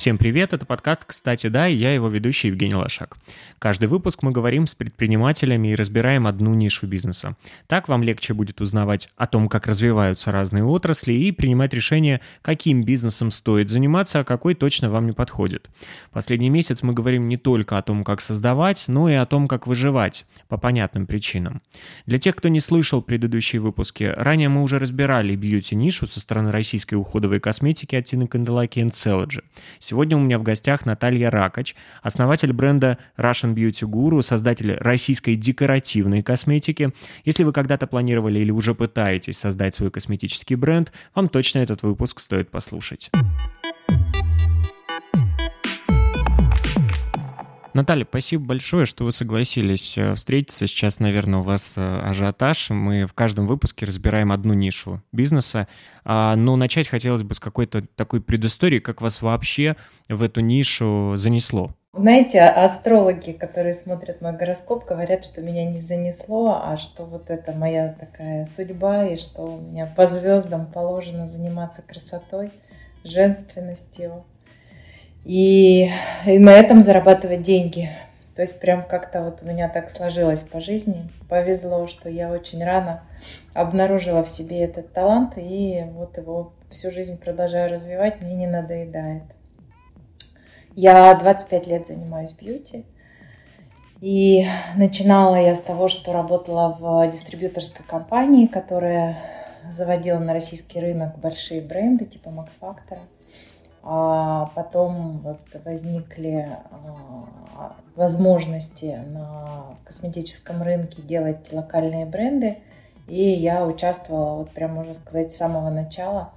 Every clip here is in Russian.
Всем привет, это подкаст «Кстати, да» и я его ведущий Евгений Лошак. Каждый выпуск мы говорим с предпринимателями и разбираем одну нишу бизнеса. Так вам легче будет узнавать о том, как развиваются разные отрасли и принимать решение, каким бизнесом стоит заниматься, а какой точно вам не подходит. Последний месяц мы говорим не только о том, как создавать, но и о том, как выживать, по понятным причинам. Для тех, кто не слышал предыдущие выпуски, ранее мы уже разбирали бьюти-нишу со стороны российской уходовой косметики от Тины Канделаки и Celogy. Сегодня у меня в гостях Наталья Ракач, основатель бренда Russian Beauty Guru, создатель российской декоративной косметики. Если вы когда-то планировали или уже пытаетесь создать свой косметический бренд, вам точно этот выпуск стоит послушать. Наталья, спасибо большое, что вы согласились э, встретиться. Сейчас, наверное, у вас э, ажиотаж. Мы в каждом выпуске разбираем одну нишу бизнеса. А, но начать хотелось бы с какой-то такой предыстории, как вас вообще в эту нишу занесло. Знаете, астрологи, которые смотрят мой гороскоп, говорят, что меня не занесло, а что вот это моя такая судьба, и что у меня по звездам положено заниматься красотой, женственностью, и, и на этом зарабатывать деньги. То есть прям как-то вот у меня так сложилось по жизни. Повезло, что я очень рано обнаружила в себе этот талант и вот его всю жизнь продолжаю развивать, мне не надоедает. Я 25 лет занимаюсь бьюти. И начинала я с того, что работала в дистрибьюторской компании, которая заводила на российский рынок большие бренды типа Max Factor. А потом вот возникли а, возможности на косметическом рынке делать локальные бренды. И я участвовала, вот прям можно сказать, с самого начала.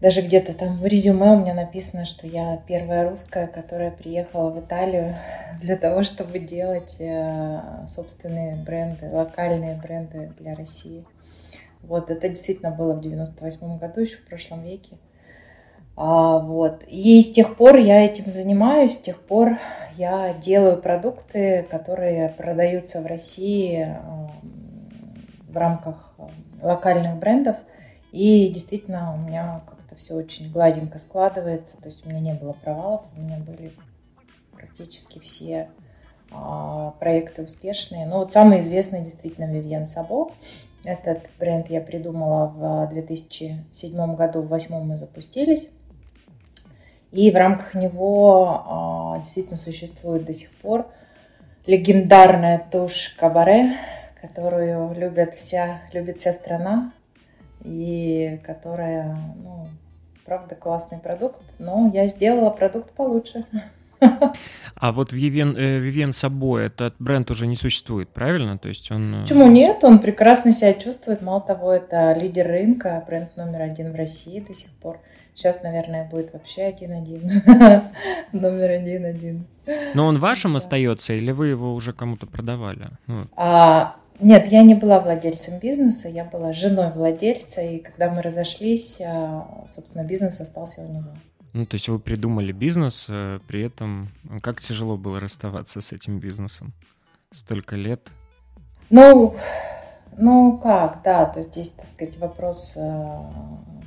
Даже где-то там в резюме у меня написано, что я первая русская, которая приехала в Италию для того, чтобы делать э, собственные бренды, локальные бренды для России. Вот, это действительно было в 98 году, еще в прошлом веке. А, вот. И с тех пор я этим занимаюсь, с тех пор я делаю продукты, которые продаются в России в рамках локальных брендов. И действительно у меня как-то все очень гладенько складывается. То есть у меня не было провалов, у меня были практически все а, проекты успешные. Но вот самый известный действительно Vivienne Sabo. Этот бренд я придумала в 2007 году, в 2008 мы запустились. И в рамках него а, действительно существует до сих пор легендарная тушь Кабаре, которую любят вся, любит вся страна, и которая, ну, правда, классный продукт, но я сделала продукт получше. А вот Vivienne, Vivienne Sabo, этот бренд уже не существует, правильно? То есть он... Э, Почему нет? Он прекрасно себя чувствует. Мало того, это лидер рынка, бренд номер один в России до сих пор. Сейчас, наверное, будет вообще один-один. Номер один-один. Но он вашим остается или вы его уже кому-то продавали? Ну. А, нет, я не была владельцем бизнеса, я была женой владельца, и когда мы разошлись, а, собственно, бизнес остался у него. Ну, то есть вы придумали бизнес, э, при этом как тяжело было расставаться с этим бизнесом? Столько лет? Ну, ну как, да, то есть здесь, так сказать, вопрос э,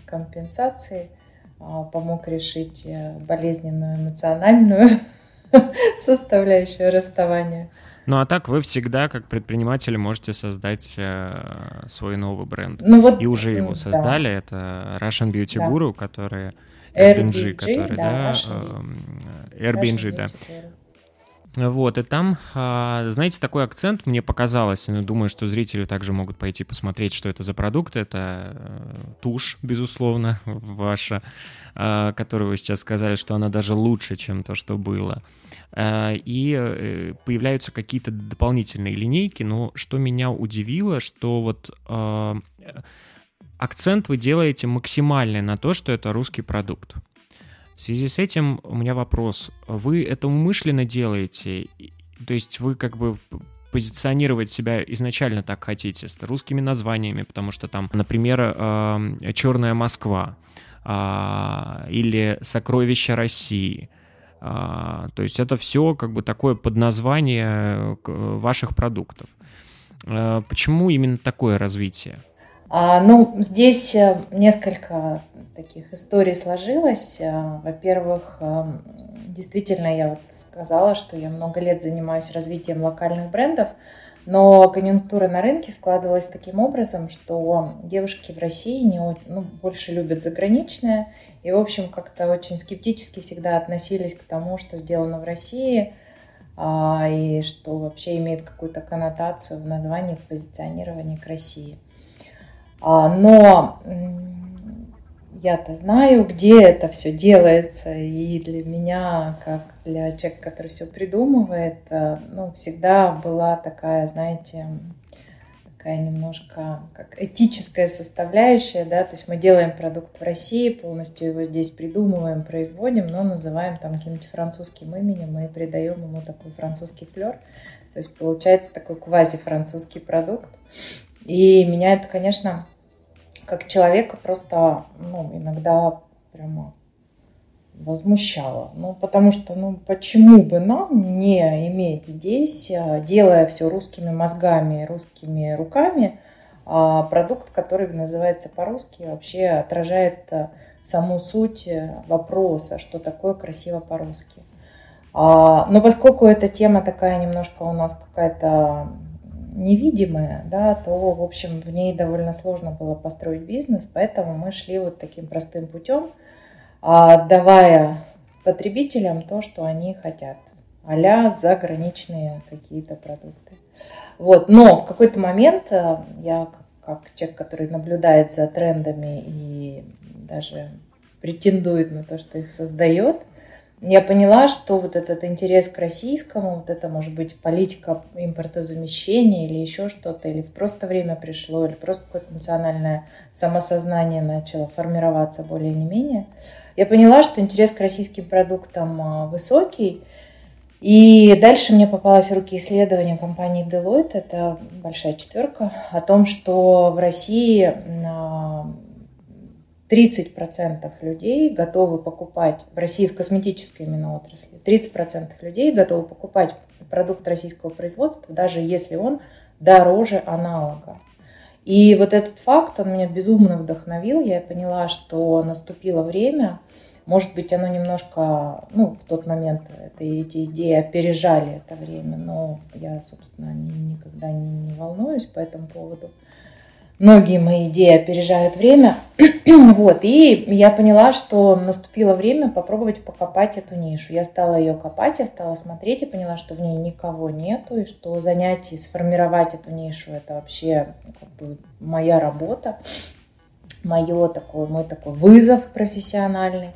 компенсации – помог решить э, болезненную эмоциональную составляющую расставания. Ну а так вы всегда, как предприниматели, можете создать э, свой новый бренд. Ну, вот, и уже его создали. Да. Это Russian Beauty да. Guru, который Airbnb, который, да, да Airbnb, да. Вот, и там, а, знаете, такой акцент мне показалось, но думаю, что зрители также могут пойти посмотреть, что это за продукт. Это э, тушь, безусловно, ваша, а, которую вы сейчас сказали, что она даже лучше, чем то, что было. А, и э, появляются какие-то дополнительные линейки, но что меня удивило, что вот акцент вы делаете максимальный на то, что это русский продукт. В связи с этим у меня вопрос. Вы это умышленно делаете? То есть вы как бы позиционировать себя изначально так хотите, с русскими названиями, потому что там, например, э, «Черная Москва» а, или «Сокровища России». А, то есть это все как бы такое подназвание э, ваших продуктов. Э, почему именно такое развитие? А, ну, здесь э, несколько таких историй сложилось. А, во-первых, действительно, я вот сказала, что я много лет занимаюсь развитием локальных брендов, но конъюнктура на рынке складывалась таким образом, что девушки в России не, ну, больше любят заграничное, и, в общем, как-то очень скептически всегда относились к тому, что сделано в России, а, и что вообще имеет какую-то коннотацию в названии, в позиционировании к России. А, но я-то знаю, где это все делается, и для меня, как для человека, который все придумывает, э, ну, всегда была такая, знаете, такая немножко как этическая составляющая, да, то есть мы делаем продукт в России, полностью его здесь придумываем, производим, но называем там каким-нибудь французским именем и придаем ему такой французский флер, то есть получается такой квази-французский продукт. И меня это, конечно, как человека просто ну, иногда прямо возмущало. Ну, потому что, ну, почему бы нам не иметь здесь, а, делая все русскими мозгами, русскими руками, а, продукт, который называется по-русски, вообще отражает а, саму суть вопроса, что такое красиво по-русски. Но поскольку эта тема такая немножко у нас какая-то невидимая, да, то, в общем, в ней довольно сложно было построить бизнес, поэтому мы шли вот таким простым путем, давая потребителям то, что они хотят, а заграничные какие-то продукты. Вот. Но в какой-то момент э, я, как человек, который наблюдает за трендами и даже претендует на то, что их создает – я поняла, что вот этот интерес к российскому, вот это может быть политика импортозамещения или еще что-то, или просто время пришло, или просто какое-то национальное самосознание начало формироваться более не менее. Я поняла, что интерес к российским продуктам а, высокий, и дальше мне попалось в руки исследование компании Deloitte, это большая четверка, о том, что в России а, 30% людей готовы покупать, в России в косметической именно отрасли, 30% людей готовы покупать продукт российского производства, даже если он дороже аналога. И вот этот факт, он меня безумно вдохновил. Я поняла, что наступило время. Может быть, оно немножко, ну, в тот момент это, эти идеи опережали это время, но я, собственно, никогда не, не волнуюсь по этому поводу многие мои идеи опережают время. вот, и я поняла, что наступило время попробовать покопать эту нишу. Я стала ее копать, я стала смотреть и поняла, что в ней никого нету, и что занятие сформировать эту нишу это вообще как бы моя работа, моё такой, мой такой вызов профессиональный.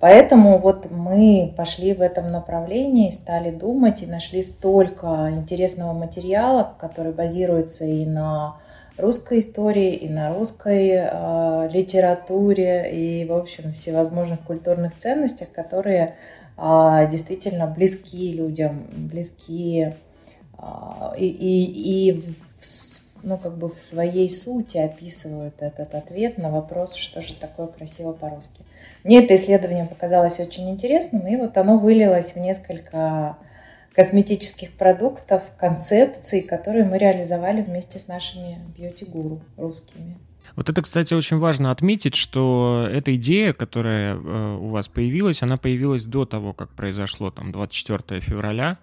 Поэтому вот мы пошли в этом направлении, стали думать и нашли столько интересного материала, который базируется и на русской истории, и на русской э, литературе, и, в общем, всевозможных культурных ценностях, которые э, действительно близки людям, близки э, и, и, и в, ну, как бы в своей сути описывают этот ответ на вопрос, что же такое красиво по-русски. Мне это исследование показалось очень интересным, и вот оно вылилось в несколько косметических продуктов, концепций, которые мы реализовали вместе с нашими бьюти-гуру русскими. Вот это, кстати, очень важно отметить, что эта идея, которая э, у вас появилась, она появилась до того, как произошло там 24 февраля,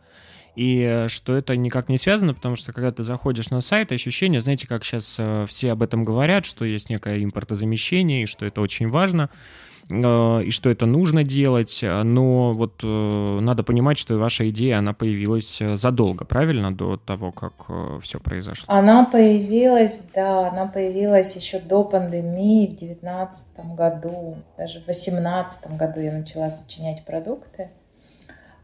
и э, что это никак не связано, потому что когда ты заходишь на сайт, ощущение, знаете, как сейчас э, все об этом говорят, что есть некое импортозамещение, и что это очень важно, и что это нужно делать, но вот э, надо понимать, что ваша идея, она появилась э, задолго, правильно, до того, как все произошло? Она появилась, да, она появилась еще до пандемии в 2019 году, даже в 2018 году я начала сочинять продукты.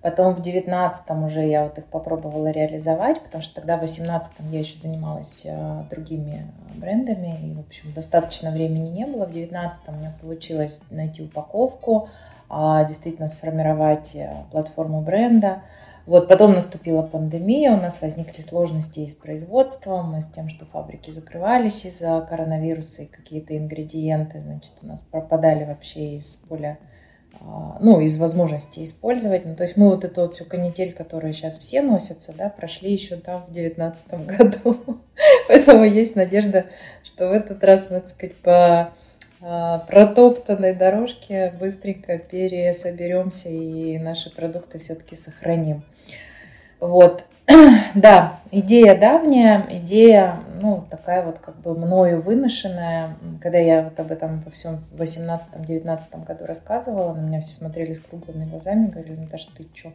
Потом в девятнадцатом уже я вот их попробовала реализовать, потому что тогда в восемнадцатом я еще занималась э, другими брендами, и, в общем, достаточно времени не было. В девятнадцатом у меня получилось найти упаковку, а, действительно сформировать э, платформу бренда. Вот потом наступила пандемия, у нас возникли сложности с производством, и с тем, что фабрики закрывались из-за коронавируса, и какие-то ингредиенты, значит, у нас пропадали вообще из поля ну, из возможности использовать. Ну, то есть мы вот эту вот всю канитель, которая сейчас все носятся, да, прошли еще там в девятнадцатом году. Поэтому есть надежда, что в этот раз мы, так сказать, по а, протоптанной дорожке быстренько пересоберемся и наши продукты все-таки сохраним. Вот. Да, идея давняя, идея, ну, такая вот как бы мною выношенная. Когда я вот об этом во всем в 18-19 году рассказывала, на меня все смотрели с круглыми глазами, говорили, ну, даже ты чё?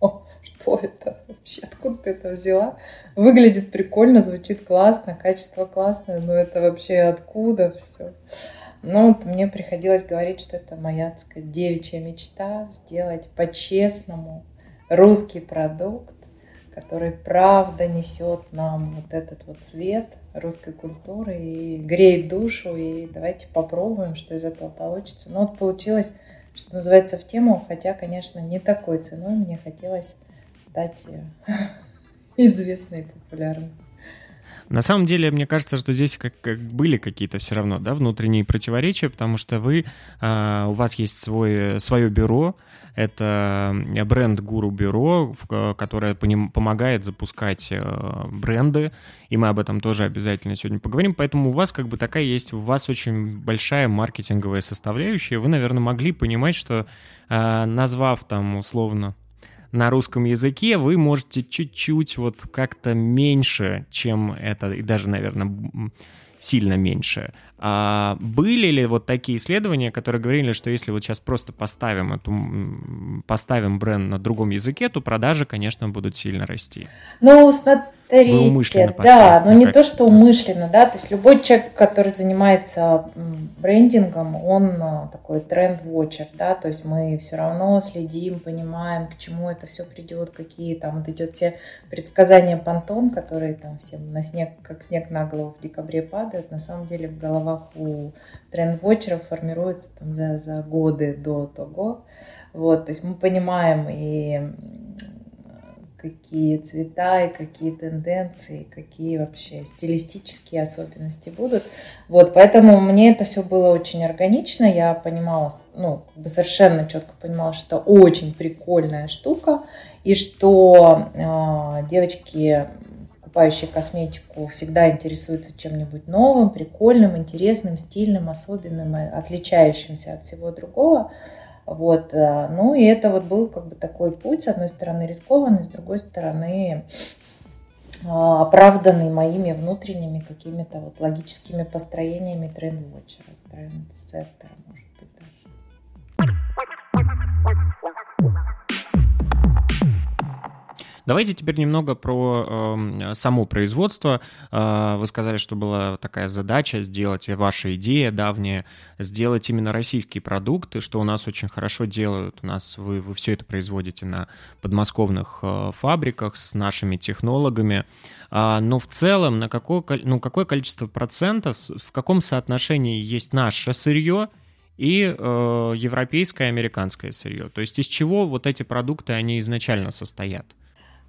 О, что это вообще? Откуда ты это взяла? Выглядит прикольно, звучит классно, качество классное, но это вообще откуда все? Ну, вот мне приходилось говорить, что это моя, так сказать, девичья мечта сделать по-честному русский продукт, который правда несет нам вот этот вот свет русской культуры и греет душу. И давайте попробуем, что из этого получится. Ну вот получилось, что называется, в тему, хотя, конечно, не такой ценой мне хотелось стать известной и популярной. На самом деле, мне кажется, что здесь как, как были какие-то все равно да, внутренние противоречия, потому что вы, э, у вас есть свой, свое бюро, это бренд Гуру Бюро, которое помогает запускать э, бренды, и мы об этом тоже обязательно сегодня поговорим. Поэтому у вас как бы такая есть, у вас очень большая маркетинговая составляющая. Вы, наверное, могли понимать, что э, назвав там условно на русском языке, вы можете чуть-чуть вот как-то меньше, чем это, и даже, наверное, сильно меньше. А были ли вот такие исследования, которые говорили, что если вот сейчас просто поставим, эту, поставим бренд на другом языке, то продажи, конечно, будут сильно расти? Ну, смотри, повторите. Да, но не то, что умышленно, да, то есть любой человек, который занимается брендингом, он а, такой тренд-вотчер, да, то есть мы все равно следим, понимаем, к чему это все придет, какие там вот идет те предсказания Пантон, которые там всем на снег, как снег на голову в декабре падают, на самом деле в головах у тренд-вотчеров формируются там за, за годы до того. Вот, то есть мы понимаем и какие цвета и какие тенденции, какие вообще стилистические особенности будут. Вот, поэтому мне это все было очень органично, я понимала, ну, как бы совершенно четко понимала, что это очень прикольная штука, и что э, девочки покупающие косметику всегда интересуются чем-нибудь новым, прикольным, интересным, стильным, особенным, отличающимся от всего другого. Вот, э, ну и это вот был как бы такой путь, с одной стороны рискованный, с другой стороны а, оправданный моими внутренними какими-то вот логическими построениями тренд-вотчера, тренд-сеттера, может Давайте теперь немного про э, само производство. Э, вы сказали, что была такая задача сделать, ваша идея давняя, сделать именно российские продукты, что у нас очень хорошо делают. У нас вы, вы все это производите на подмосковных э, фабриках с нашими технологами. А, но в целом, на какое, ну, какое количество процентов, в каком соотношении есть наше сырье и э, европейское, американское сырье. То есть из чего вот эти продукты, они изначально состоят?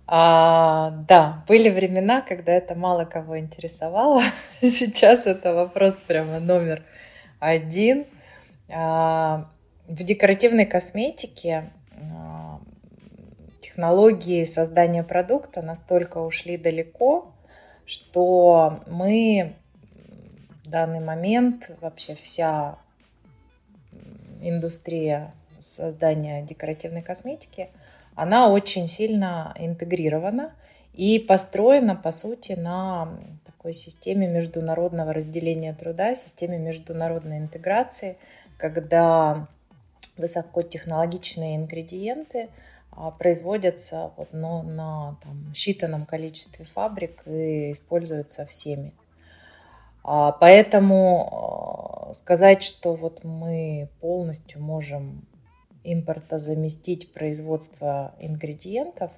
А, да, были времена, когда это мало кого интересовало. Сейчас это вопрос прямо номер один. А, в декоративной косметике а, технологии создания продукта настолько ушли далеко, что мы в данный момент вообще вся индустрия создания декоративной косметики – она очень сильно интегрирована и построена, по сути, на такой системе международного разделения труда, системе международной интеграции, когда высокотехнологичные ингредиенты а, производятся вот, но на там, считанном количестве фабрик и используются всеми. А, поэтому а, сказать, что вот мы полностью можем импорта заместить производство ингредиентов,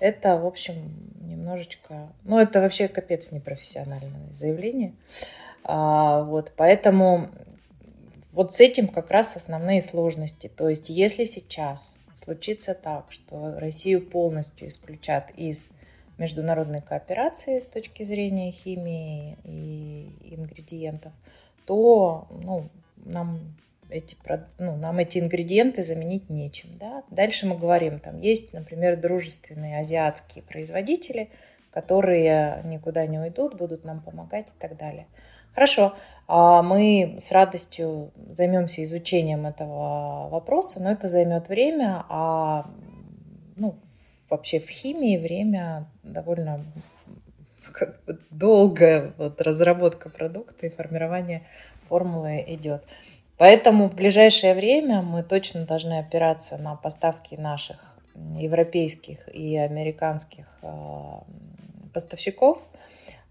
это, в общем, немножечко... Ну, это вообще капец непрофессиональное заявление. А, вот, поэтому вот с этим как раз основные сложности. То есть, если сейчас случится так, что Россию полностью исключат из международной кооперации с точки зрения химии и ингредиентов, то ну, нам эти, ну, нам эти ингредиенты заменить нечем. Да? Дальше мы говорим, там есть, например, дружественные азиатские производители, которые никуда не уйдут, будут нам помогать и так далее. Хорошо, а мы с радостью займемся изучением этого вопроса, но это займет время, а ну, вообще в химии время довольно как бы долгая вот разработка продукта и формирование формулы идет. Поэтому в ближайшее время мы точно должны опираться на поставки наших европейских и американских а, поставщиков –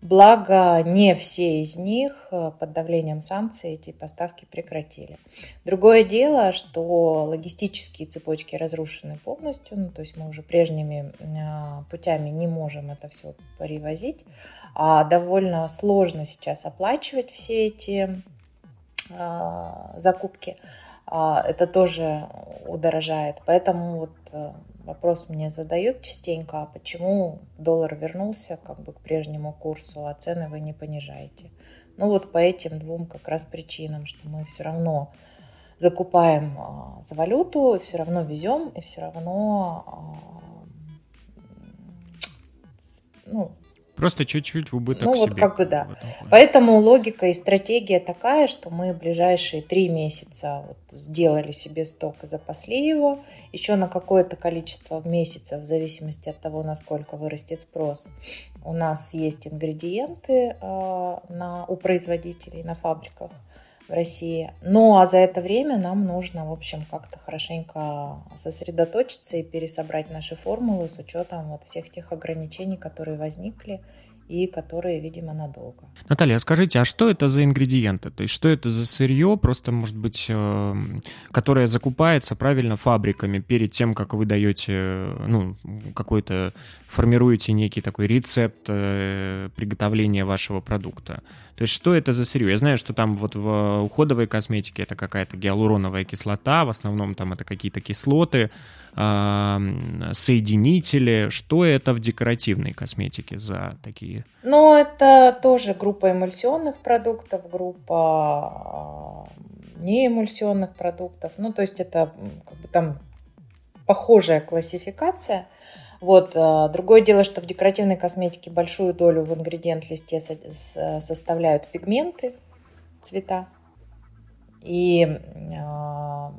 Благо, не все из них э, под давлением санкций эти поставки прекратили. Другое дело, что логистические цепочки разрушены полностью, ну, то есть мы уже прежними э, путями не можем это все перевозить. А довольно сложно сейчас оплачивать все эти э, закупки. А, это тоже удорожает. Поэтому вот Вопрос мне задают частенько, а почему доллар вернулся как бы к прежнему курсу, а цены вы не понижаете? Ну вот по этим двум как раз причинам, что мы все равно закупаем за валюту, все равно везем, и все равно ну, Просто чуть-чуть в убыток ну, себе. вот как бы да. Поэтому логика и стратегия такая, что мы ближайшие три месяца вот сделали себе сток и запасли его. Еще на какое-то количество месяцев, в зависимости от того, насколько вырастет спрос, у нас есть ингредиенты э, на, у производителей на фабриках в России. Ну а за это время нам нужно, в общем, как-то хорошенько сосредоточиться и пересобрать наши формулы с учетом вот всех тех ограничений, которые возникли и которые, видимо, надолго. Наталья, а скажите, а что это за ингредиенты? То есть что это за сырье, просто, может быть, э, которое закупается правильно фабриками перед тем, как вы даете, ну, какой-то, формируете некий такой рецепт э, приготовления вашего продукта? То есть что это за сырье? Я знаю, что там вот в уходовой косметике это какая-то гиалуроновая кислота, в основном там это какие-то кислоты, соединители. Что это в декоративной косметике за такие? Ну, это тоже группа эмульсионных продуктов, группа неэмульсионных продуктов. Ну, то есть это как бы там похожая классификация. Вот. А, другое дело, что в декоративной косметике большую долю в ингредиент-листе составляют пигменты, цвета. И а,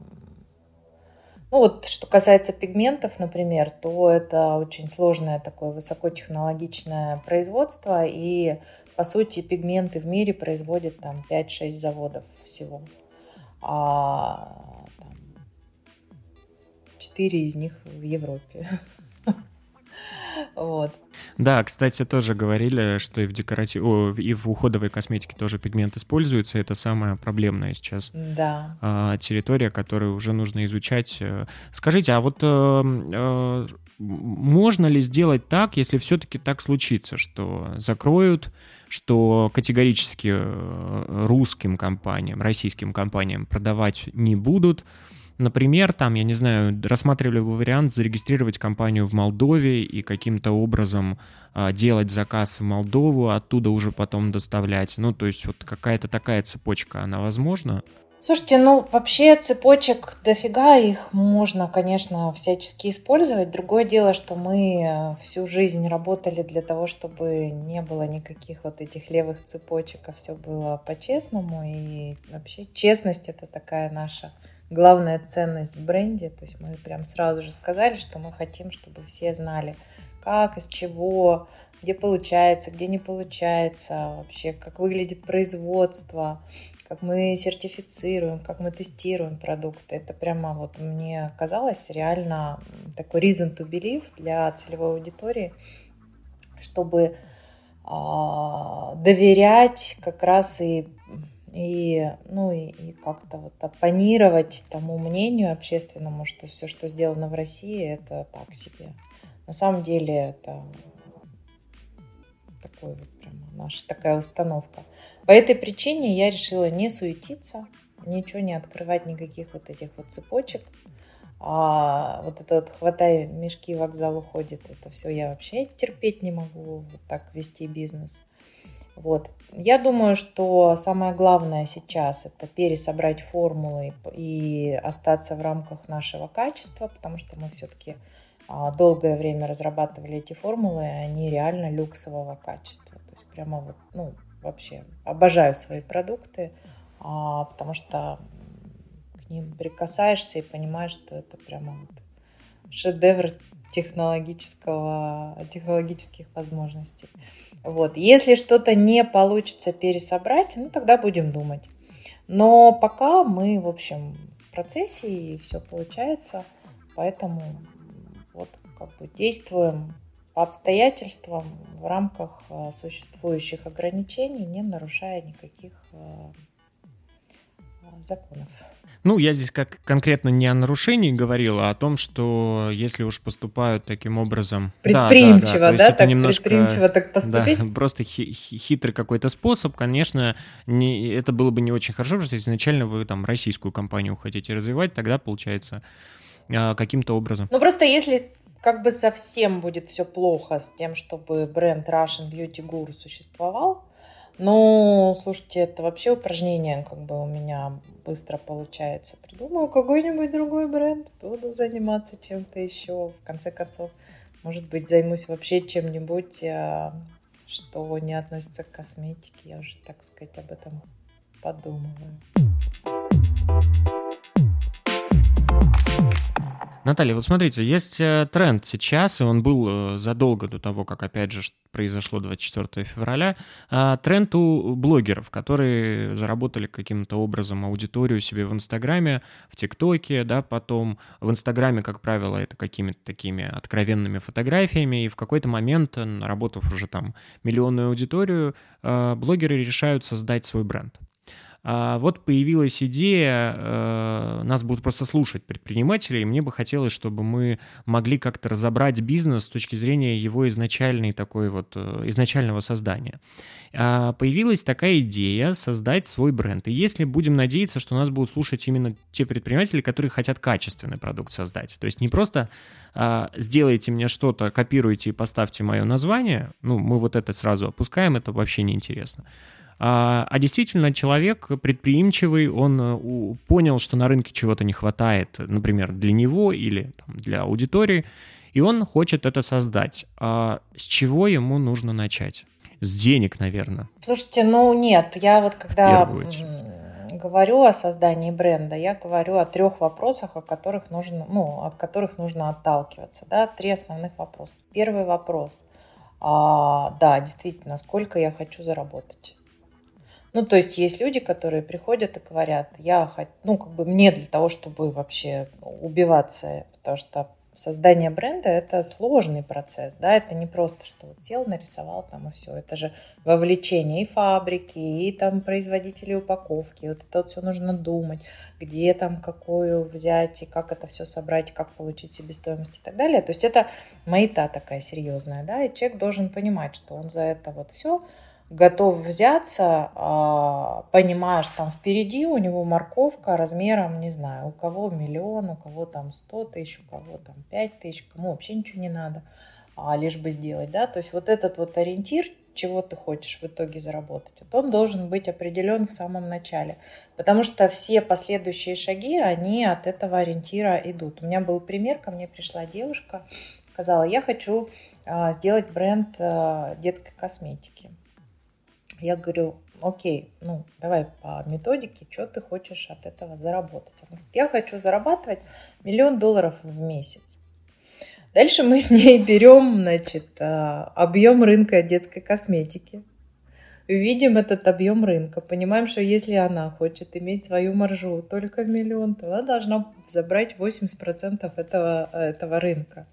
ну вот, что касается пигментов, например, то это очень сложное такое высокотехнологичное производство, и, по сути, пигменты в мире производят там 5-6 заводов всего. А там, 4 из них в Европе. Вот. Да, кстати, тоже говорили, что и в декоратив... О, и в уходовой косметике тоже пигмент используется. Это самая проблемная сейчас да. А, территория, которую уже нужно изучать. Э, скажите, а вот э, э, можно ли сделать так, если все-таки так случится, что закроют, что категорически русским компаниям, российским компаниям продавать не будут, Например, там, я не знаю, рассматривали бы вариант зарегистрировать компанию в Молдове и каким-то образом а, делать заказ в Молдову, оттуда уже потом доставлять. Ну, то есть вот какая-то такая цепочка, она возможна? Слушайте, ну вообще цепочек дофига, их можно, конечно, всячески использовать. Другое дело, что мы всю жизнь работали для того, чтобы не было никаких вот этих левых цепочек, а все было по-честному. И вообще честность это такая наша главная ценность в бренде. То есть мы прям сразу же сказали, что мы хотим, чтобы все знали, как, из чего, где получается, где не получается, вообще как выглядит производство, как мы сертифицируем, как мы тестируем продукты. Это прямо вот мне казалось реально такой reason to believe для целевой аудитории, чтобы а, доверять как раз и и, ну, и, и как-то вот оппонировать тому мнению общественному, что все, что сделано в России, это так себе. На самом деле это такой вот прямо наша такая установка. По этой причине я решила не суетиться, ничего не открывать, никаких вот этих вот цепочек. А вот это вот хватай мешки, вокзал уходит, это все я вообще терпеть не могу вот так вести бизнес. Вот. Я думаю, что самое главное сейчас это пересобрать формулы и остаться в рамках нашего качества, потому что мы все-таки а, долгое время разрабатывали эти формулы, и они реально люксового качества. То есть прямо вот, ну, вообще обожаю свои продукты, а, потому что к ним прикасаешься и понимаешь, что это прямо вот шедевр технологического, технологических возможностей. Вот. Если что-то не получится пересобрать, ну тогда будем думать. Но пока мы, в общем, в процессе и все получается, поэтому вот как бы действуем по обстоятельствам в рамках э, существующих ограничений, не нарушая никаких э, законов. Ну, я здесь как конкретно не о нарушении говорил, а о том, что если уж поступают таким образом... Предприимчиво, да? да, да, да так немножко, предприимчиво так поступить? Да, просто хитрый какой-то способ, конечно, не, это было бы не очень хорошо, потому что изначально вы там российскую компанию хотите развивать, тогда получается а, каким-то образом. Ну, просто если как бы совсем будет все плохо с тем, чтобы бренд Russian Beauty Guru существовал, ну, слушайте, это вообще упражнение как бы у меня быстро получается. Придумаю какой-нибудь другой бренд, буду заниматься чем-то еще. В конце концов, может быть, займусь вообще чем-нибудь, а, что не относится к косметике. Я уже, так сказать, об этом подумываю. Наталья, вот смотрите, есть э, тренд сейчас, и он был э, задолго до того, как, опять же, произошло 24 февраля, а, тренд у блогеров, которые заработали каким-то образом аудиторию себе в Инстаграме, в ТикТоке, да, потом в Инстаграме, как правило, это какими-то такими откровенными фотографиями, и в какой-то момент, наработав уже там миллионную аудиторию, а, блогеры решают создать свой бренд. А вот появилась идея, э, нас будут просто слушать предприниматели, и мне бы хотелось, чтобы мы могли как-то разобрать бизнес с точки зрения его изначальной такой вот, э, изначального создания. А появилась такая идея создать свой бренд. И если будем надеяться, что нас будут слушать именно те предприниматели, которые хотят качественный продукт создать. То есть не просто а, сделайте мне что-то, копируйте и поставьте мое название, ну, мы вот это сразу опускаем, это вообще неинтересно. интересно а, а действительно человек предприимчивый, он э, понял, что на рынке чего-то не хватает, например, для него или там, для аудитории, и он хочет это создать. А с чего ему нужно начать? С денег, наверное. Слушайте, ну нет, я вот когда говорю о создании бренда, я говорю о трех вопросах, о которых нужно, ну, от которых нужно отталкиваться. Да? Три основных вопроса. Первый вопрос. А, да, действительно, сколько я хочу заработать? Ну, то есть есть люди, которые приходят и говорят, я хочу, ну, как бы мне для того, чтобы вообще убиваться, потому что создание бренда – это сложный процесс, да, это не просто, что вот сел, нарисовал там и все, это же вовлечение и фабрики, и там производителей упаковки, вот это вот все нужно думать, где там какую взять, и как это все собрать, как получить себестоимость и так далее, то есть это маята такая серьезная, да, и человек должен понимать, что он за это вот все готов взяться, а, понимая, что там впереди у него морковка размером, не знаю, у кого миллион, у кого там 100 тысяч, у кого там 5 тысяч, кому вообще ничего не надо, а лишь бы сделать, да, то есть вот этот вот ориентир, чего ты хочешь в итоге заработать, вот он должен быть определен в самом начале, потому что все последующие шаги, они от этого ориентира идут. У меня был пример, ко мне пришла девушка, сказала, я хочу а, сделать бренд а, детской косметики. Я говорю, окей, ну давай по методике, что ты хочешь от этого заработать. Она говорит, я хочу зарабатывать миллион долларов в месяц. Дальше мы с ней берем, значит, а, объем рынка детской косметики, видим этот объем рынка, понимаем, что если она хочет иметь свою маржу только в миллион, то она должна забрать 80% этого, этого рынка.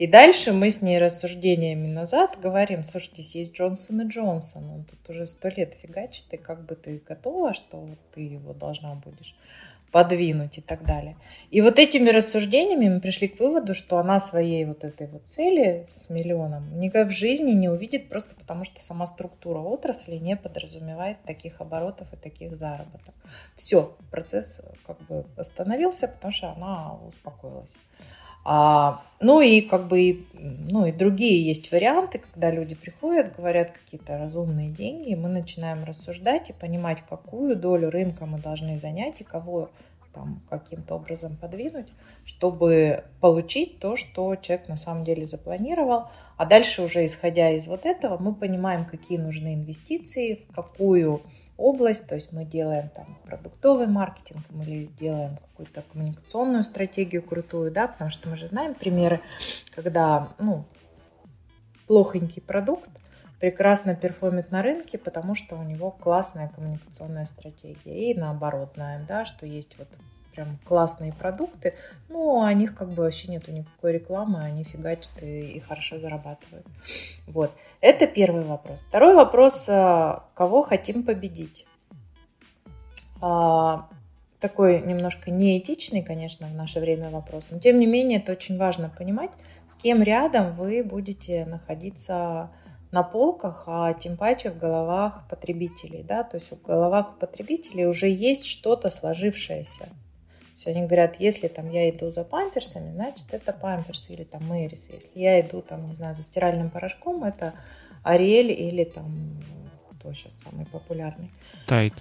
И дальше мы с ней рассуждениями назад говорим, слушайте, есть Джонсон и Джонсон, он тут уже сто лет фигачит, и как бы ты готова, что ты его должна будешь подвинуть и так далее. И вот этими рассуждениями мы пришли к выводу, что она своей вот этой вот цели с миллионом никак в жизни не увидит, просто потому что сама структура отрасли не подразумевает таких оборотов и таких заработок. Все, процесс как бы остановился, потому что она успокоилась. А, ну и как бы ну и другие есть варианты, когда люди приходят, говорят какие-то разумные деньги, мы начинаем рассуждать и понимать, какую долю рынка мы должны занять и кого там каким-то образом подвинуть, чтобы получить то, что человек на самом деле запланировал. А дальше уже исходя из вот этого мы понимаем, какие нужны инвестиции, в какую область, то есть мы делаем там продуктовый маркетинг или делаем какую-то коммуникационную стратегию крутую, да, потому что мы же знаем примеры, когда, ну, плохонький продукт прекрасно перформит на рынке, потому что у него классная коммуникационная стратегия. И наоборот, знаем, да, что есть вот прям классные продукты, но у них как бы вообще нету никакой рекламы, они фигачат и, и хорошо зарабатывают. Вот. Это первый вопрос. Второй вопрос, а, кого хотим победить? А, такой немножко неэтичный, конечно, в наше время вопрос, но тем не менее это очень важно понимать, с кем рядом вы будете находиться на полках, а тем паче в головах потребителей, да, то есть в головах потребителей уже есть что-то сложившееся, есть они говорят, если там я иду за памперсами, значит это памперсы или там Мэрис. Если я иду там, не знаю, за стиральным порошком, это Ариэль или там кто сейчас самый популярный? Тайт.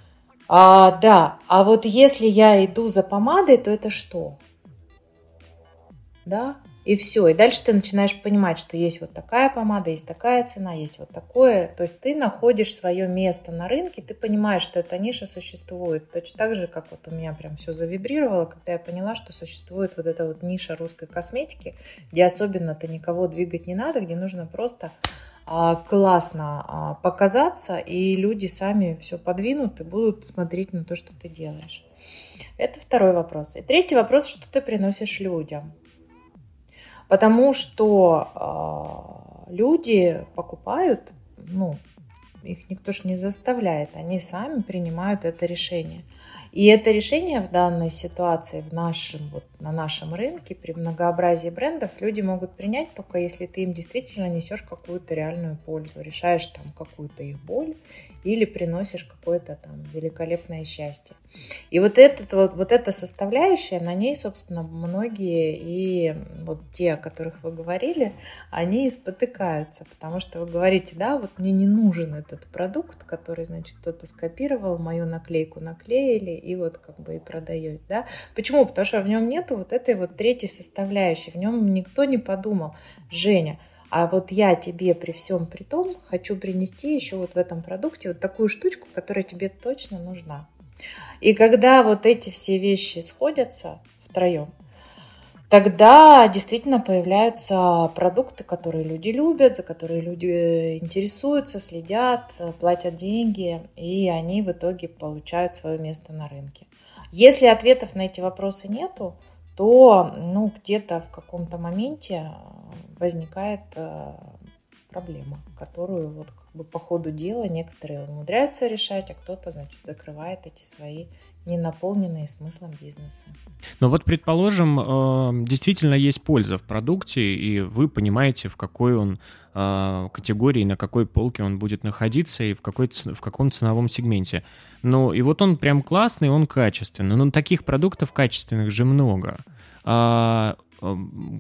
А, да, а вот если я иду за помадой, то это что? Да, и все. И дальше ты начинаешь понимать, что есть вот такая помада, есть такая цена, есть вот такое. То есть ты находишь свое место на рынке, ты понимаешь, что эта ниша существует. Точно так же, как вот у меня прям все завибрировало, когда я поняла, что существует вот эта вот ниша русской косметики, где особенно-то никого двигать не надо, где нужно просто а, классно а, показаться, и люди сами все подвинут и будут смотреть на то, что ты делаешь. Это второй вопрос. И третий вопрос, что ты приносишь людям. Потому что э, люди покупают, ну, их никто ж не заставляет, они сами принимают это решение. И это решение в данной ситуации, в нашем, вот, на нашем рынке, при многообразии брендов, люди могут принять только если ты им действительно несешь какую-то реальную пользу, решаешь там какую-то их боль или приносишь какое-то там великолепное счастье. И вот, этот, вот, вот эта составляющая, на ней, собственно, многие и вот те, о которых вы говорили, они спотыкаются, потому что вы говорите, да, вот мне не нужен этот продукт, который, значит, кто-то скопировал, мою наклейку наклеили и вот как бы и продаете, да. Почему? Потому что в нем нету вот этой вот третьей составляющей, в нем никто не подумал, Женя, а вот я тебе при всем при том хочу принести еще вот в этом продукте вот такую штучку, которая тебе точно нужна. И когда вот эти все вещи сходятся втроем, тогда действительно появляются продукты, которые люди любят, за которые люди интересуются, следят, платят деньги, и они в итоге получают свое место на рынке. Если ответов на эти вопросы нету, то ну, где-то в каком-то моменте возникает э, проблема, которую вот как бы по ходу дела некоторые умудряются решать, а кто-то, значит, закрывает эти свои не наполненные смыслом бизнеса. Но вот, предположим, э, действительно есть польза в продукте, и вы понимаете, в какой он э, категории, на какой полке он будет находиться и в, какой, в каком ценовом сегменте. Ну, и вот он прям классный, он качественный. Но таких продуктов качественных же много. А,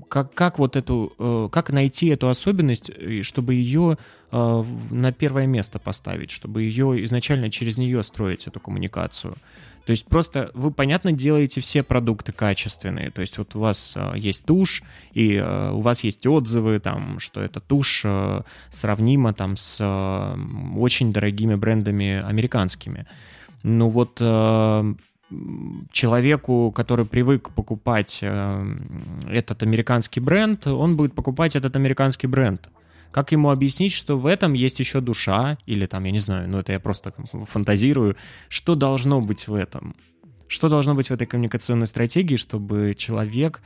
как, как вот эту, э, как найти эту особенность, чтобы ее э, на первое место поставить, чтобы ее изначально через нее строить эту коммуникацию. То есть просто вы, понятно, делаете все продукты качественные. То есть вот у вас э, есть тушь, и у вас есть отзывы, там, что эта тушь сравнима там с очень дорогими брендами американскими. Ну вот человеку, который привык покупать э, этот американский бренд, он будет покупать этот американский бренд. Как ему объяснить, что в этом есть еще душа, или там, я не знаю, ну это я просто фантазирую, что должно быть в этом? Что должно быть в этой коммуникационной стратегии, чтобы человек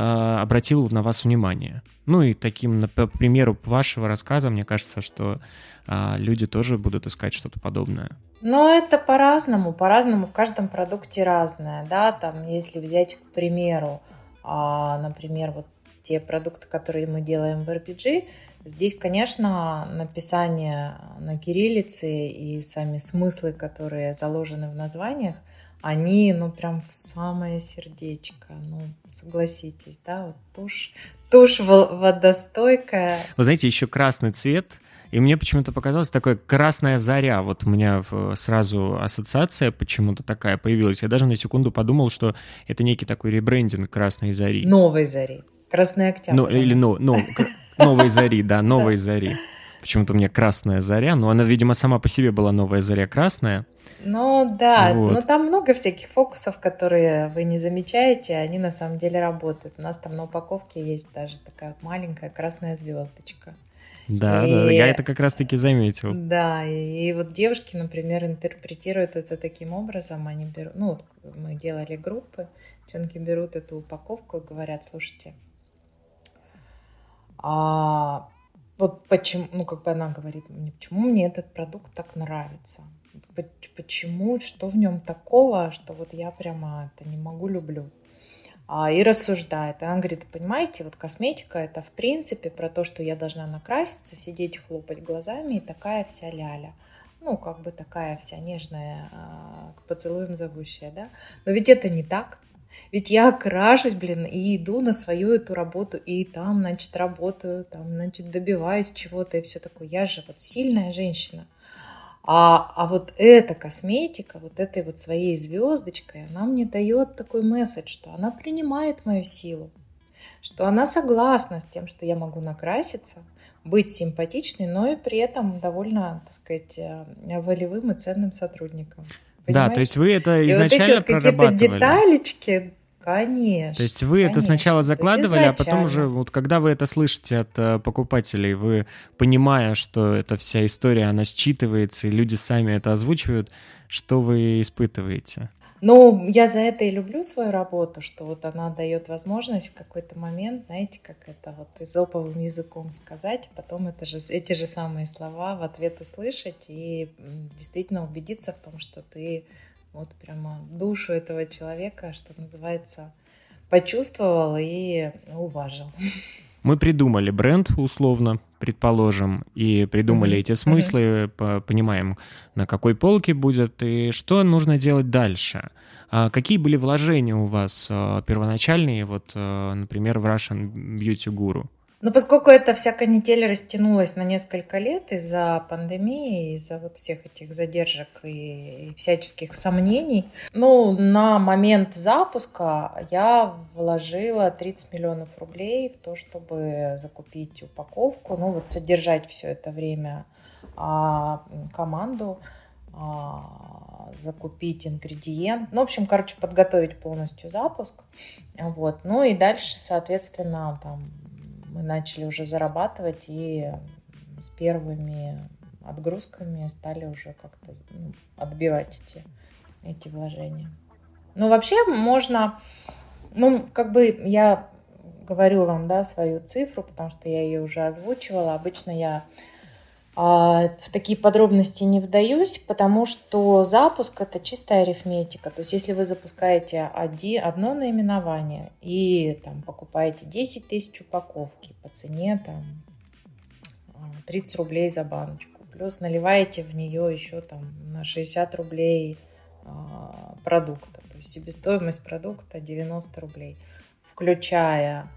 обратил на вас внимание? Ну и таким, по примеру вашего рассказа, мне кажется, что э, люди тоже будут искать что-то подобное. Но это по-разному, по-разному в каждом продукте разное, да, там, если взять, к примеру, а, например, вот те продукты, которые мы делаем в RPG, здесь, конечно, написание на кириллице и сами смыслы, которые заложены в названиях, они, ну, прям в самое сердечко, ну, согласитесь, да, вот тушь, тушь водостойкая. Вы знаете, еще красный цвет, и мне почему-то показалось такое красная заря. Вот у меня сразу ассоциация почему-то такая появилась. Я даже на секунду подумал, что это некий такой ребрендинг красной зари. Новой зари. Красный октябрь. Ну, или ну, ну, новой зари, да, новой зари. Почему-то у меня красная заря, но она, видимо, сама по себе была новая заря красная. Ну да, вот. но там много всяких фокусов, которые вы не замечаете, они на самом деле работают. У нас там на упаковке есть даже такая маленькая красная звездочка. Да, и, да, я это как раз-таки заметил. Да, и, и вот девушки, например, интерпретируют это таким образом, они берут, ну, вот мы делали группы, девчонки берут эту упаковку и говорят, слушайте, а вот почему, ну, как бы она говорит мне, почему мне этот продукт так нравится? Почему, что в нем такого, что вот я прямо это не могу, люблю? А, и рассуждает. Она говорит, понимаете, вот косметика это в принципе про то, что я должна накраситься, сидеть, хлопать глазами и такая вся ляля. Ну, как бы такая вся нежная, а, к поцелуям зовущая, да? Но ведь это не так. Ведь я крашусь, блин, и иду на свою эту работу, и там, значит, работаю, там, значит, добиваюсь чего-то и все такое. Я же вот сильная женщина. А, а вот эта косметика, вот этой вот своей звездочкой, она мне дает такой месседж, что она принимает мою силу, что она согласна с тем, что я могу накраситься, быть симпатичной, но и при этом довольно, так сказать, э, волевым и ценным сотрудником. Понимаете? Да, то есть вы это изначально и вот эти вот какие-то деталечки, Конечно. То есть вы конечно. это сначала закладывали, а потом уже, вот когда вы это слышите от э, покупателей, вы, понимая, что эта вся история, она считывается, и люди сами это озвучивают, что вы испытываете? Ну, я за это и люблю свою работу, что вот она дает возможность в какой-то момент, знаете, как это вот изоповым языком сказать, а потом это же, эти же самые слова в ответ услышать и действительно убедиться в том, что ты вот прямо душу этого человека, что называется, почувствовал и уважил. Мы придумали бренд, условно, предположим, и придумали mm-hmm. эти смыслы, mm-hmm. понимаем, на какой полке будет и что нужно делать дальше. А какие были вложения у вас а, первоначальные, вот, а, например, в Russian Beauty Guru? Но поскольку эта вся канитель растянулась на несколько лет из-за пандемии, из-за вот всех этих задержек и всяческих сомнений, ну, на момент запуска я вложила 30 миллионов рублей в то, чтобы закупить упаковку, ну, вот содержать все это время а, команду, а, закупить ингредиент. Ну, в общем, короче, подготовить полностью запуск. Вот. Ну и дальше, соответственно, там мы начали уже зарабатывать и с первыми отгрузками стали уже как-то ну, отбивать эти, эти вложения. Ну, вообще можно, ну, как бы я говорю вам, да, свою цифру, потому что я ее уже озвучивала. Обычно я в такие подробности не вдаюсь, потому что запуск это чистая арифметика. То есть если вы запускаете одно наименование и там, покупаете 10 тысяч упаковки по цене там, 30 рублей за баночку, плюс наливаете в нее еще там, на 60 рублей а, продукта, то есть себестоимость продукта 90 рублей, включая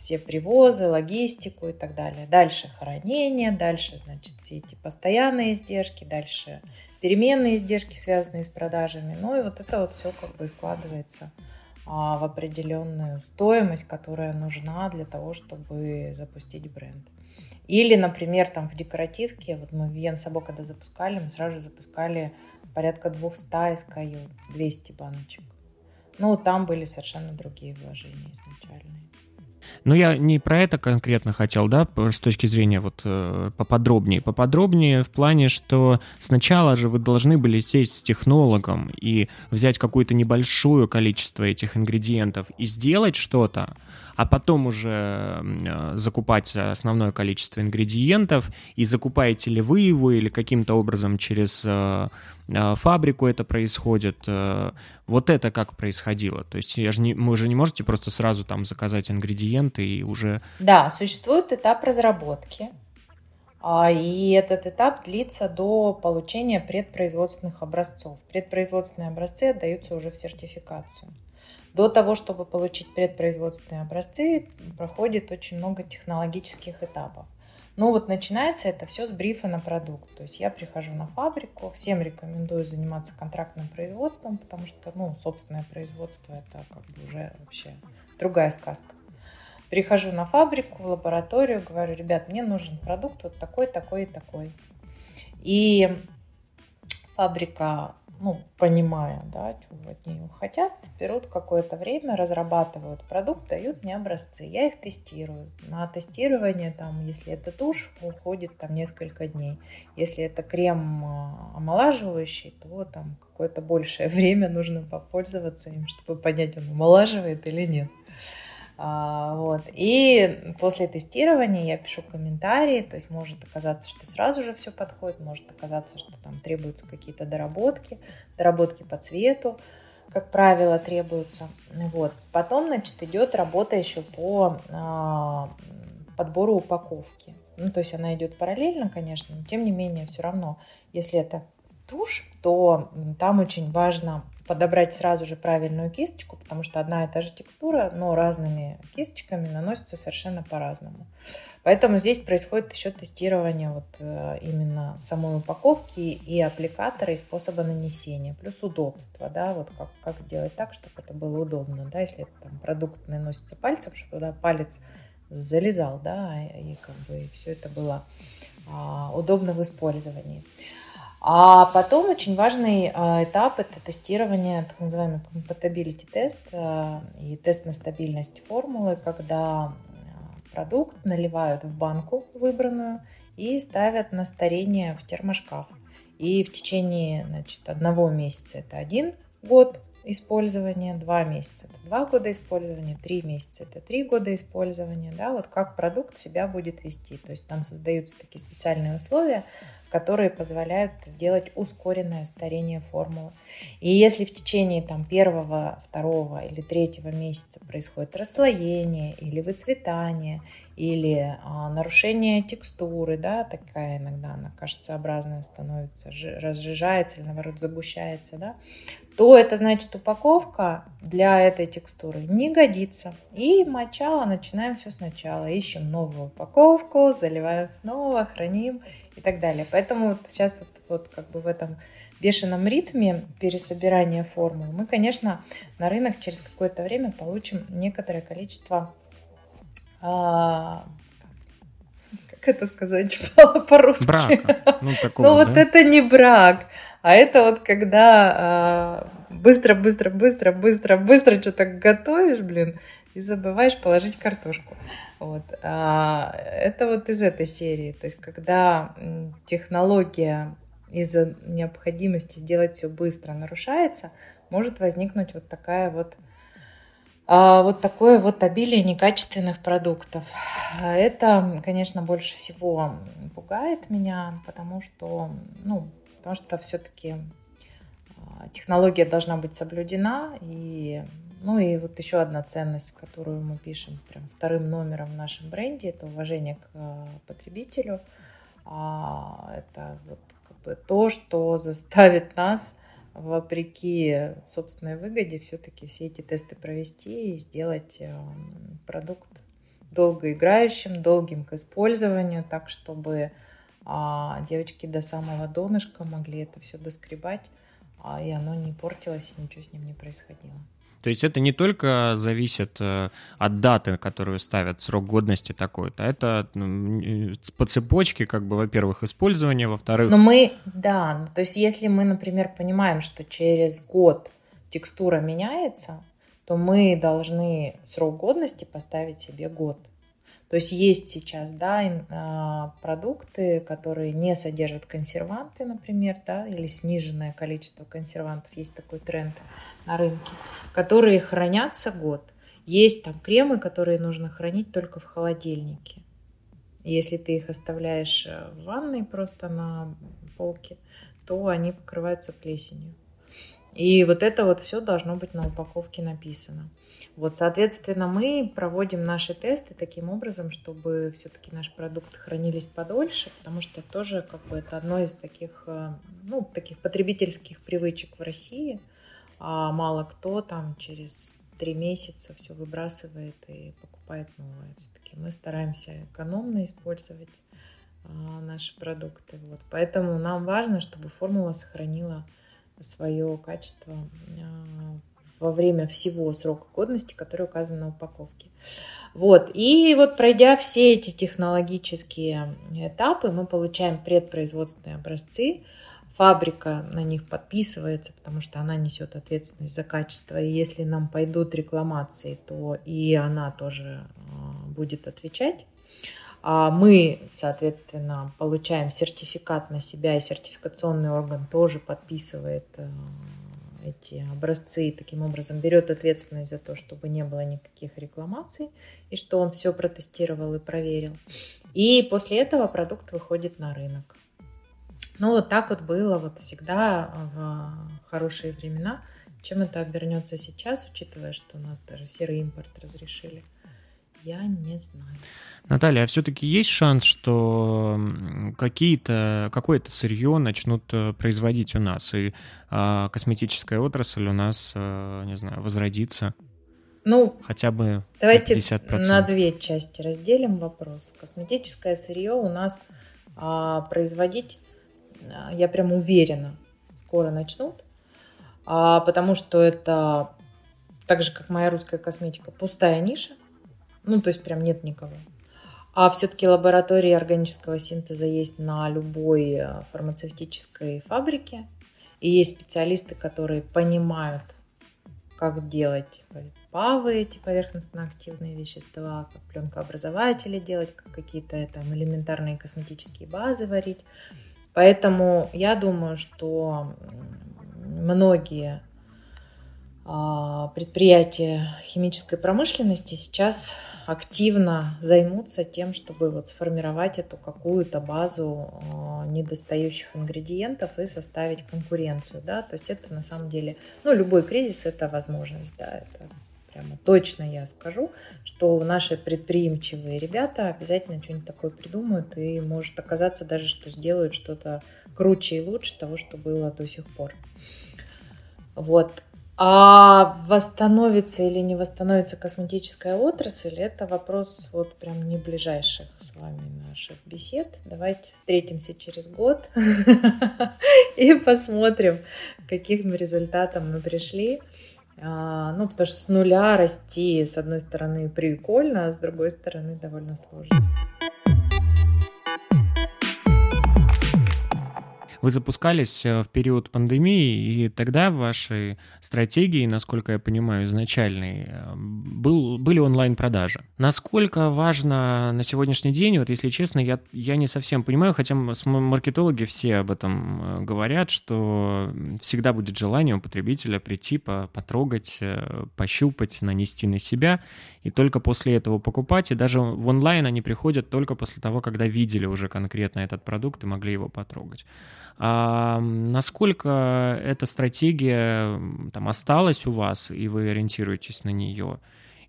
все привозы, логистику и так далее. Дальше хранение, дальше, значит, все эти постоянные издержки, дальше переменные издержки, связанные с продажами. Ну и вот это вот все как бы складывается а, в определенную стоимость, которая нужна для того, чтобы запустить бренд. Или, например, там в декоративке, вот мы Вен Сабо когда запускали, мы сразу запускали порядка 200 SKU, 200 баночек. Ну, там были совершенно другие вложения изначальные. Но я не про это конкретно хотел, да, с точки зрения вот э, поподробнее. Поподробнее в плане, что сначала же вы должны были сесть с технологом и взять какое-то небольшое количество этих ингредиентов и сделать что-то, а потом уже э, закупать основное количество ингредиентов, и закупаете ли вы его или каким-то образом через э, э, фабрику это происходит. Вот это как происходило? То есть я же не, вы же не можете просто сразу там заказать ингредиенты и уже... Да, существует этап разработки. А, и этот этап длится до получения предпроизводственных образцов. Предпроизводственные образцы отдаются уже в сертификацию. До того, чтобы получить предпроизводственные образцы, проходит очень много технологических этапов. Ну вот начинается это все с брифа на продукт. То есть я прихожу на фабрику, всем рекомендую заниматься контрактным производством, потому что, ну, собственное производство это как бы уже вообще другая сказка. Прихожу на фабрику, в лабораторию, говорю, ребят, мне нужен продукт вот такой, такой и такой. И фабрика ну, понимая, да, что от нее хотят, берут какое-то время, разрабатывают продукт, дают мне образцы. Я их тестирую. На тестирование, там, если это тушь, уходит там несколько дней. Если это крем а, омолаживающий, то там какое-то большее время нужно попользоваться им, чтобы понять, он омолаживает или нет. А, вот. И после тестирования я пишу комментарии, то есть может оказаться, что сразу же все подходит, может оказаться, что там требуются какие-то доработки, доработки по цвету, как правило, требуются. Вот. Потом, значит, идет работа еще по а, подбору упаковки. Ну, то есть она идет параллельно, конечно, но тем не менее все равно, если это тушь, то там очень важно подобрать сразу же правильную кисточку, потому что одна и та же текстура, но разными кисточками наносится совершенно по-разному. Поэтому здесь происходит еще тестирование вот э, именно самой упаковки и аппликатора, и способа нанесения, плюс удобство, да, вот как, как сделать так, чтобы это было удобно, да, если там продукт наносится пальцем, чтобы туда палец залезал, да, и как бы все это было а, удобно в использовании. А потом очень важный а, этап – это тестирование, так называемый compatibility тест а, и тест на стабильность формулы, когда а, продукт наливают в банку выбранную и ставят на старение в термошкаф. И в течение значит, одного месяца это один год использования, два месяца это два года использования, три месяца это три года использования, да, вот как продукт себя будет вести. То есть там создаются такие специальные условия, которые позволяют сделать ускоренное старение формулы. И если в течение там, первого, второго или третьего месяца происходит расслоение или выцветание, или а, нарушение текстуры, да, такая иногда она кашицеобразная становится, разжижается или наоборот загущается, да, то это значит упаковка для этой текстуры не годится. И мочало начинаем все сначала. Ищем новую упаковку, заливаем снова, храним и так далее. Поэтому вот сейчас вот, вот как бы в этом бешеном ритме пересобирания формул мы, конечно, на рынок через какое-то время получим некоторое количество а, как это сказать по-русски? Ну, такого, ну вот это не брак, а это вот когда а, быстро, быстро, быстро, быстро, быстро что-то готовишь, блин, и забываешь положить картошку. Вот. А, это вот из этой серии. То есть, когда технология из-за необходимости сделать все быстро нарушается, может возникнуть вот такая вот а, вот такое вот обилие некачественных продуктов. Это, конечно, больше всего пугает меня, потому что, ну, потому что все-таки а, технология должна быть соблюдена, и ну и вот еще одна ценность, которую мы пишем прям вторым номером в нашем бренде, это уважение к э, потребителю. А, это вот как бы то, что заставит нас вопреки собственной выгоде все-таки все эти тесты провести и сделать продукт долгоиграющим, долгим к использованию, так чтобы а, девочки до самого донышка могли это все доскребать, а, и оно не портилось, и ничего с ним не происходило. То есть это не только зависит э, от даты, которую ставят, срок годности такой-то, это ну, по цепочке, как бы, во-первых, использование, во-вторых... Но мы, да, ну, то есть если мы, например, понимаем, что через год текстура меняется, то мы должны срок годности поставить себе год. То есть есть сейчас да, а, продукты, которые не содержат консерванты, например, да, или сниженное количество консервантов, есть такой тренд на рынке, которые хранятся год. Есть там кремы, которые нужно хранить только в холодильнике. Если ты их оставляешь э, в ванной просто на полке, то они покрываются плесенью. И вот это вот все должно быть на упаковке написано. Вот, соответственно, мы проводим наши тесты таким образом, чтобы все-таки наши продукты хранились подольше, потому что тоже как бы это одно из таких, э, ну, таких потребительских привычек в России. А мало кто там через три месяца все выбрасывает и покупает новое. Все-таки мы стараемся экономно использовать а, наши продукты. Вот. Поэтому нам важно, чтобы формула сохранила свое качество а, во время всего срока годности, который указан на упаковке. Вот. И вот пройдя все эти технологические этапы, мы получаем предпроизводственные образцы. Фабрика на них подписывается, потому что она несет ответственность за качество. И если нам пойдут рекламации, то и она тоже а, будет отвечать. А мы, соответственно, получаем сертификат на себя, и сертификационный орган тоже подписывает э, эти образцы и таким образом берет ответственность за то, чтобы не было никаких рекламаций и что он все протестировал и проверил. И после этого продукт выходит на рынок. Ну, вот так вот было вот всегда в хорошие времена. Чем это обернется сейчас, учитывая, что у нас даже серый импорт разрешили – я не знаю. Наталья, а все-таки есть шанс, что какие-то, какое-то сырье начнут э, производить у нас, и а, косметическая отрасль у нас, а, не знаю, возродится? Ну, хотя бы давайте 50%. на две части разделим вопрос. Косметическое сырье у нас а, производить, а, я прям уверена, скоро начнут, а, потому что это так же, как моя русская косметика, пустая ниша. Ну, то есть прям нет никого. А все-таки лаборатории органического синтеза есть на любой э, фармацевтической фабрике. И есть специалисты, которые понимают, как делать павы, эти поверхностно-активные вещества, как пленкообразователи делать, как какие-то там элементарные косметические базы варить. Поэтому я думаю, что многие предприятия химической промышленности сейчас активно займутся тем, чтобы вот сформировать эту какую-то базу а, недостающих ингредиентов и составить конкуренцию, да, то есть это на самом деле, ну, любой кризис – это возможность, да, это прямо точно я скажу, что наши предприимчивые ребята обязательно что-нибудь такое придумают и может оказаться даже, что сделают что-то круче и лучше того, что было до сих пор. Вот. А восстановится или не восстановится косметическая отрасль, это вопрос вот прям не ближайших с вами наших бесед. Давайте встретимся через год и посмотрим, к каким результатам мы пришли. А, ну, потому что с нуля расти, с одной стороны, прикольно, а с другой стороны, довольно сложно. Вы запускались э, в период пандемии, и тогда в вашей стратегии, насколько я понимаю, изначальной, э, был, были онлайн-продажи. Насколько важно на сегодняшний день, вот если честно, я, я не совсем понимаю, хотя маркетологи все об этом э, говорят, что всегда будет желание у потребителя прийти, потрогать, пощупать, нанести на себя, и только после этого покупать. И даже в онлайн они приходят только после того, когда видели уже конкретно этот продукт и могли его потрогать. А насколько эта стратегия там осталась у вас, и вы ориентируетесь на нее?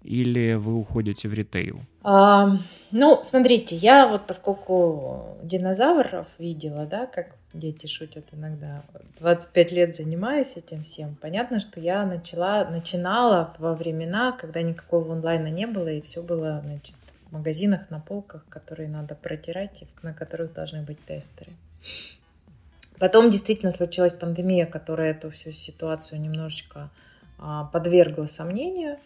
Или вы уходите в ритейл? А, ну, смотрите, я вот поскольку динозавров видела, да, как дети шутят иногда, 25 лет занимаюсь этим всем, понятно, что я начала, начинала во времена, когда никакого онлайна не было, и все было, значит, в магазинах, на полках, которые надо протирать, и на которых должны быть тестеры. Потом действительно случилась пандемия, которая эту всю ситуацию немножечко а, подвергла сомнению.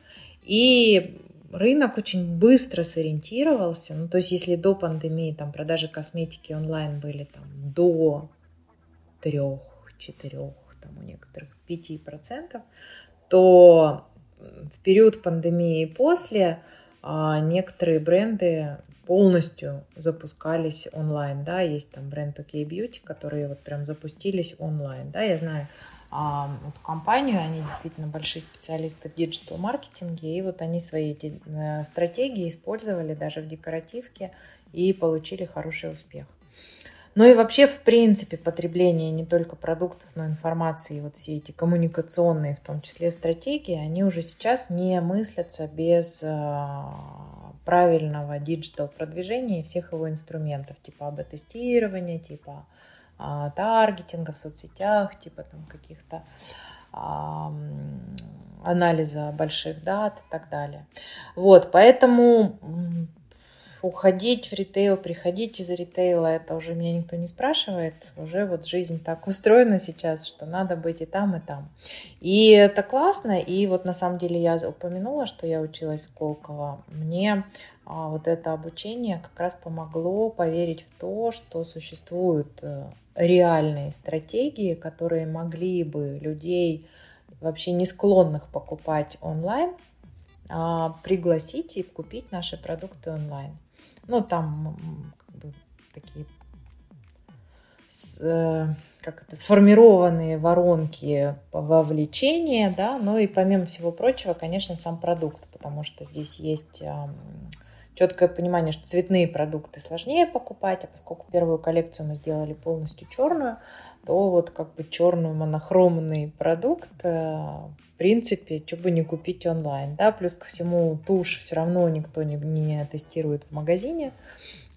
И рынок очень быстро сориентировался. Ну, то есть, если до пандемии там продажи косметики онлайн были там до 3-4, там у некоторых 5%, то в период пандемии и после а, некоторые бренды полностью запускались онлайн, да, есть там бренд OK Beauty, которые вот прям запустились онлайн, да, я знаю а, эту компанию, они действительно большие специалисты в диджитал-маркетинге, и вот они свои э, стратегии использовали даже в декоративке и получили хороший успех. Ну и вообще, в принципе, потребление не только продуктов, но и информации, вот все эти коммуникационные, в том числе стратегии, они уже сейчас не мыслятся без а, правильного digital продвижения и всех его инструментов, типа A/B-тестирования, типа а, таргетинга в соцсетях, типа там каких-то а, анализа больших дат и так далее. Вот, поэтому уходить в ритейл, приходить из ритейла, это уже меня никто не спрашивает. Уже вот жизнь так устроена сейчас, что надо быть и там, и там. И это классно. И вот на самом деле я упомянула, что я училась в Сколково. Мне а, вот это обучение как раз помогло поверить в то, что существуют э, реальные стратегии, которые могли бы людей вообще не склонных покупать онлайн, а пригласить и купить наши продукты онлайн. Ну, там как бы такие с, э, как это, сформированные воронки вовлечения, да, ну и помимо всего прочего, конечно, сам продукт, потому что здесь есть четкое понимание, что цветные продукты сложнее покупать, а поскольку первую коллекцию мы сделали полностью черную, то вот как бы черный монохромный продукт, э, в принципе, что бы не купить онлайн, да, плюс ко всему тушь все равно никто не, не тестирует в магазине,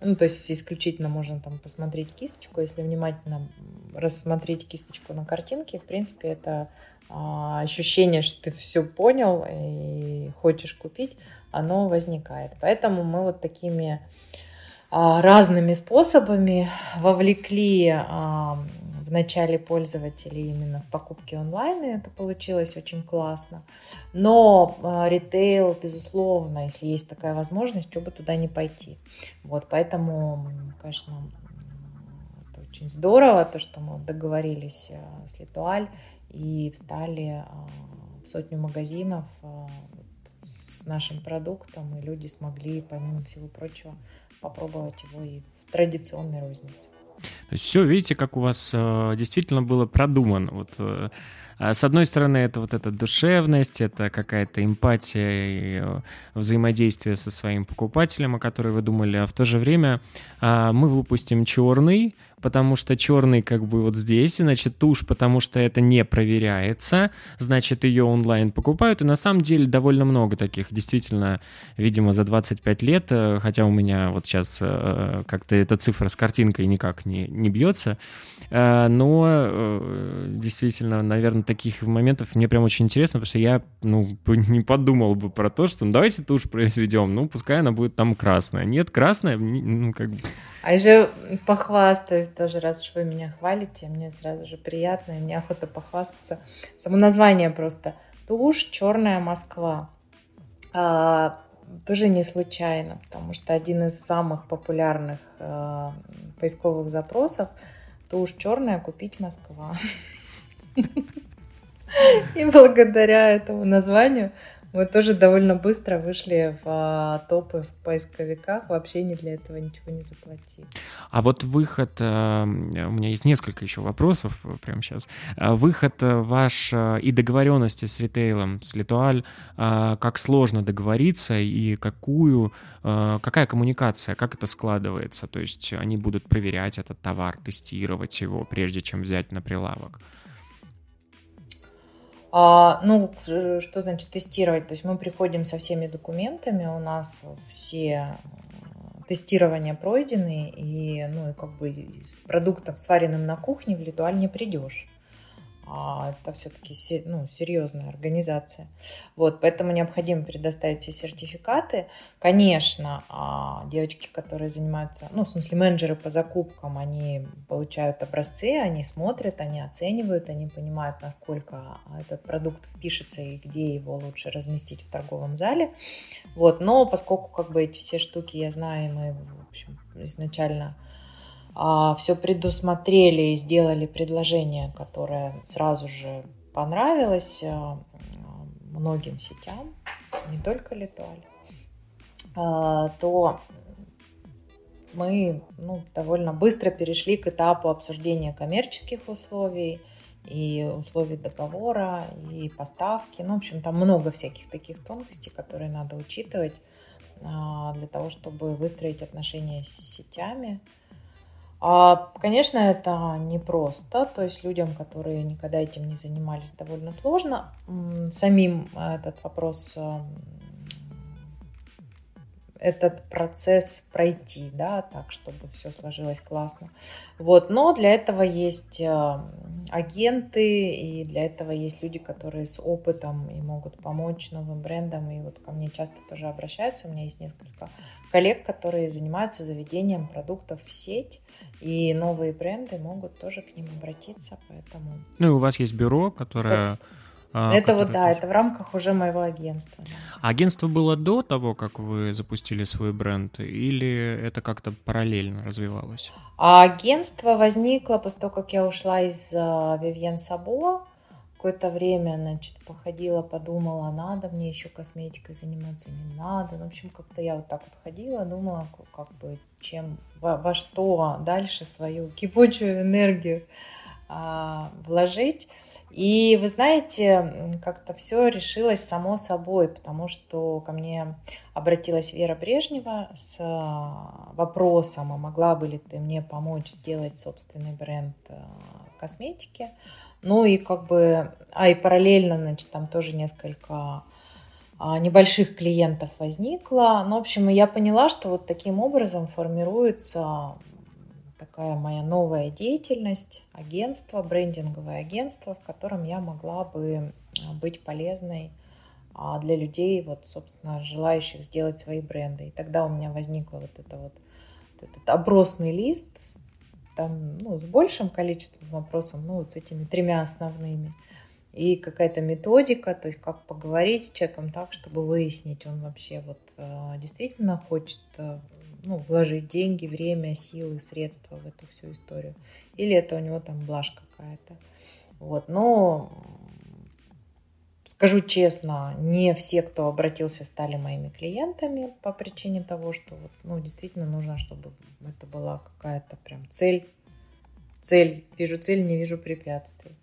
ну, то есть исключительно можно там посмотреть кисточку, если внимательно рассмотреть кисточку на картинке, в принципе, это а, ощущение, что ты все понял и хочешь купить, оно возникает. Поэтому мы вот такими а, разными способами вовлекли а, в начале пользователей именно в покупки онлайн, и это получилось очень классно. Но а, ритейл, безусловно, если есть такая возможность, что бы туда не пойти. Вот, поэтому, конечно, это очень здорово, то, что мы договорились с Литуаль и встали в сотню магазинов с нашим продуктом, и люди смогли, помимо всего прочего, попробовать его и в традиционной рознице. То есть все, видите, как у вас э, действительно было продумано. Вот, э, а с одной стороны, это вот эта душевность, это какая-то эмпатия и э, взаимодействие со своим покупателем, о которой вы думали, а в то же время э, мы выпустим черный, потому что черный как бы вот здесь, значит тушь, потому что это не проверяется, значит ее онлайн покупают, и на самом деле довольно много таких, действительно, видимо, за 25 лет, э, хотя у меня вот сейчас э, как-то эта цифра с картинкой никак не, не бьется, э, но действительно, наверное, таких моментов мне прям очень интересно, потому что я, ну, не подумал бы про то, что ну, давайте тушь произведем, ну, пускай она будет там красная. Нет, красная, ну, как бы... А еще похвастаюсь тоже, раз уж вы меня хвалите, мне сразу же приятно, и мне охота похвастаться. Само название просто «Тушь черная Москва». А, тоже не случайно, потому что один из самых популярных а, поисковых запросов «Тушь черная купить Москва». И благодаря этому названию мы тоже довольно быстро вышли в а, топы в поисковиках, вообще не для этого ничего не заплатили. А вот выход, э, у меня есть несколько еще вопросов прямо сейчас. А выход э, ваш э, и договоренности с ритейлом, с Литуаль, как сложно договориться и какую, какая коммуникация, как это складывается? То есть они будут проверять этот товар, тестировать его, прежде чем взять на прилавок? А, ну, что значит тестировать? То есть мы приходим со всеми документами, у нас все э, тестирования пройдены, и, ну, и как бы с продуктом, сваренным на кухне, в Литуаль не придешь а это все-таки ну, серьезная организация. Вот, поэтому необходимо предоставить все сертификаты. Конечно, а, девочки, которые занимаются, ну, в смысле, менеджеры по закупкам, они получают образцы, они смотрят, они оценивают, они понимают, насколько этот продукт впишется и где его лучше разместить в торговом зале. Вот, но поскольку как бы эти все штуки я знаю, мы, в общем, изначально все предусмотрели и сделали предложение, которое сразу же понравилось а, многим сетям, не только Литуаль, а, то мы ну, довольно быстро перешли к этапу обсуждения коммерческих условий и условий договора, и поставки. Ну, в общем, там много всяких таких тонкостей, которые надо учитывать для того, чтобы выстроить отношения с сетями. А, конечно, это непросто, то есть людям, которые никогда этим не занимались, довольно сложно. Самим этот вопрос этот процесс пройти, да, так, чтобы все сложилось классно. Вот, но для этого есть э, агенты, и для этого есть люди, которые с опытом и могут помочь новым брендам, и вот ко мне часто тоже обращаются, у меня есть несколько коллег, которые занимаются заведением продуктов в сеть, и новые бренды могут тоже к ним обратиться, поэтому... Ну и у вас есть бюро, которое... Так а, это вот, да, это в рамках уже моего агентства. Да. А агентство было до того, как вы запустили свой бренд, или это как-то параллельно развивалось? А агентство возникло после того, как я ушла из Вивьен uh, Сабо. Какое-то время, значит, походила, подумала, надо мне еще косметикой заниматься, не надо. Ну, в общем, как-то я вот так вот ходила, думала, как бы, чем, во, во что дальше свою кипучую энергию а, вложить. И вы знаете, как-то все решилось само собой, потому что ко мне обратилась Вера Брежнева с а, вопросом, а могла бы ли ты мне помочь сделать собственный бренд а, косметики. Ну и как бы, а и параллельно, значит, там тоже несколько а, небольших клиентов возникло. Ну, в общем, я поняла, что вот таким образом формируется такая моя новая деятельность, агентство, брендинговое агентство, в котором я могла бы а, быть полезной а, для людей, вот, собственно, желающих сделать свои бренды. И тогда у меня возникло вот это вот, этот опросный лист с, там, ну, с большим количеством вопросов, ну, вот с этими тремя основными. И какая-то методика, то есть как поговорить с человеком так, чтобы выяснить, он вообще вот а, действительно хочет ну, вложить деньги, время, силы, средства в эту всю историю. Или это у него там блажь какая-то. Вот, но скажу честно, не все, кто обратился, стали моими клиентами по причине того, что вот, ну, действительно нужно, чтобы это была какая-то прям цель. Цель. Вижу цель, не вижу препятствий.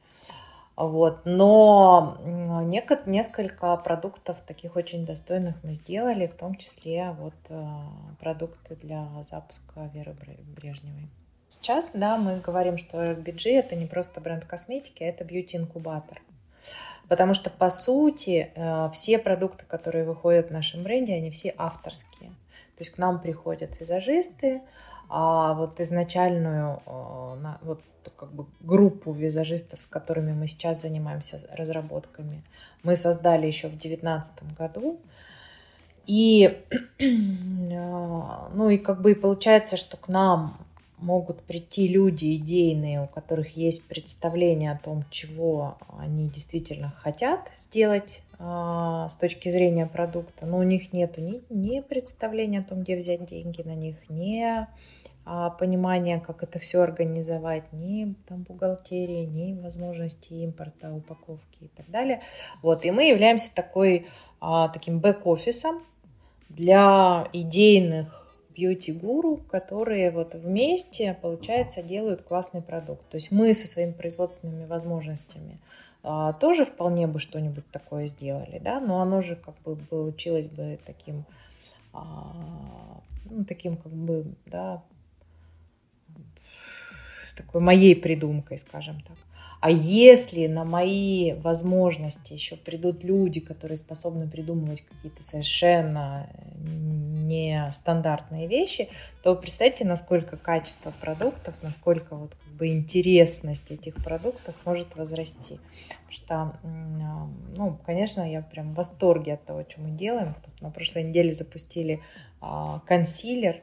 Вот. Но несколько продуктов таких очень достойных мы сделали, в том числе вот э, продукты для запуска Веры Брежневой. Сейчас, да, мы говорим, что BG это не просто бренд косметики, а это бьюти-инкубатор. Потому что, по сути, э, все продукты, которые выходят в нашем бренде, они все авторские. То есть к нам приходят визажисты, а вот изначальную э, вот как бы группу визажистов, с которыми мы сейчас занимаемся разработками, мы создали еще в 2019 году. И, ну и как бы и получается, что к нам могут прийти люди идейные, у которых есть представление о том, чего они действительно хотят сделать э, с точки зрения продукта, но у них нет ни, ни представления о том, где взять деньги на них, ни а, понимания, как это все организовать, ни там бухгалтерии, ни возможности импорта, упаковки и так далее. Вот, и мы являемся такой, а, таким бэк-офисом для идейных бьюти-гуру, которые вот вместе, получается, делают классный продукт. То есть мы со своими производственными возможностями а, тоже вполне бы что-нибудь такое сделали, да, но оно же как бы получилось бы таким, а, ну, таким как бы, да, такой моей придумкой, скажем так. А если на мои возможности еще придут люди, которые способны придумывать какие-то совершенно нестандартные вещи, то представьте, насколько качество продуктов, насколько вот как бы интересность этих продуктов может возрасти. Потому что, ну, конечно, я прям в восторге от того, что мы делаем. Тут на прошлой неделе запустили а, консилер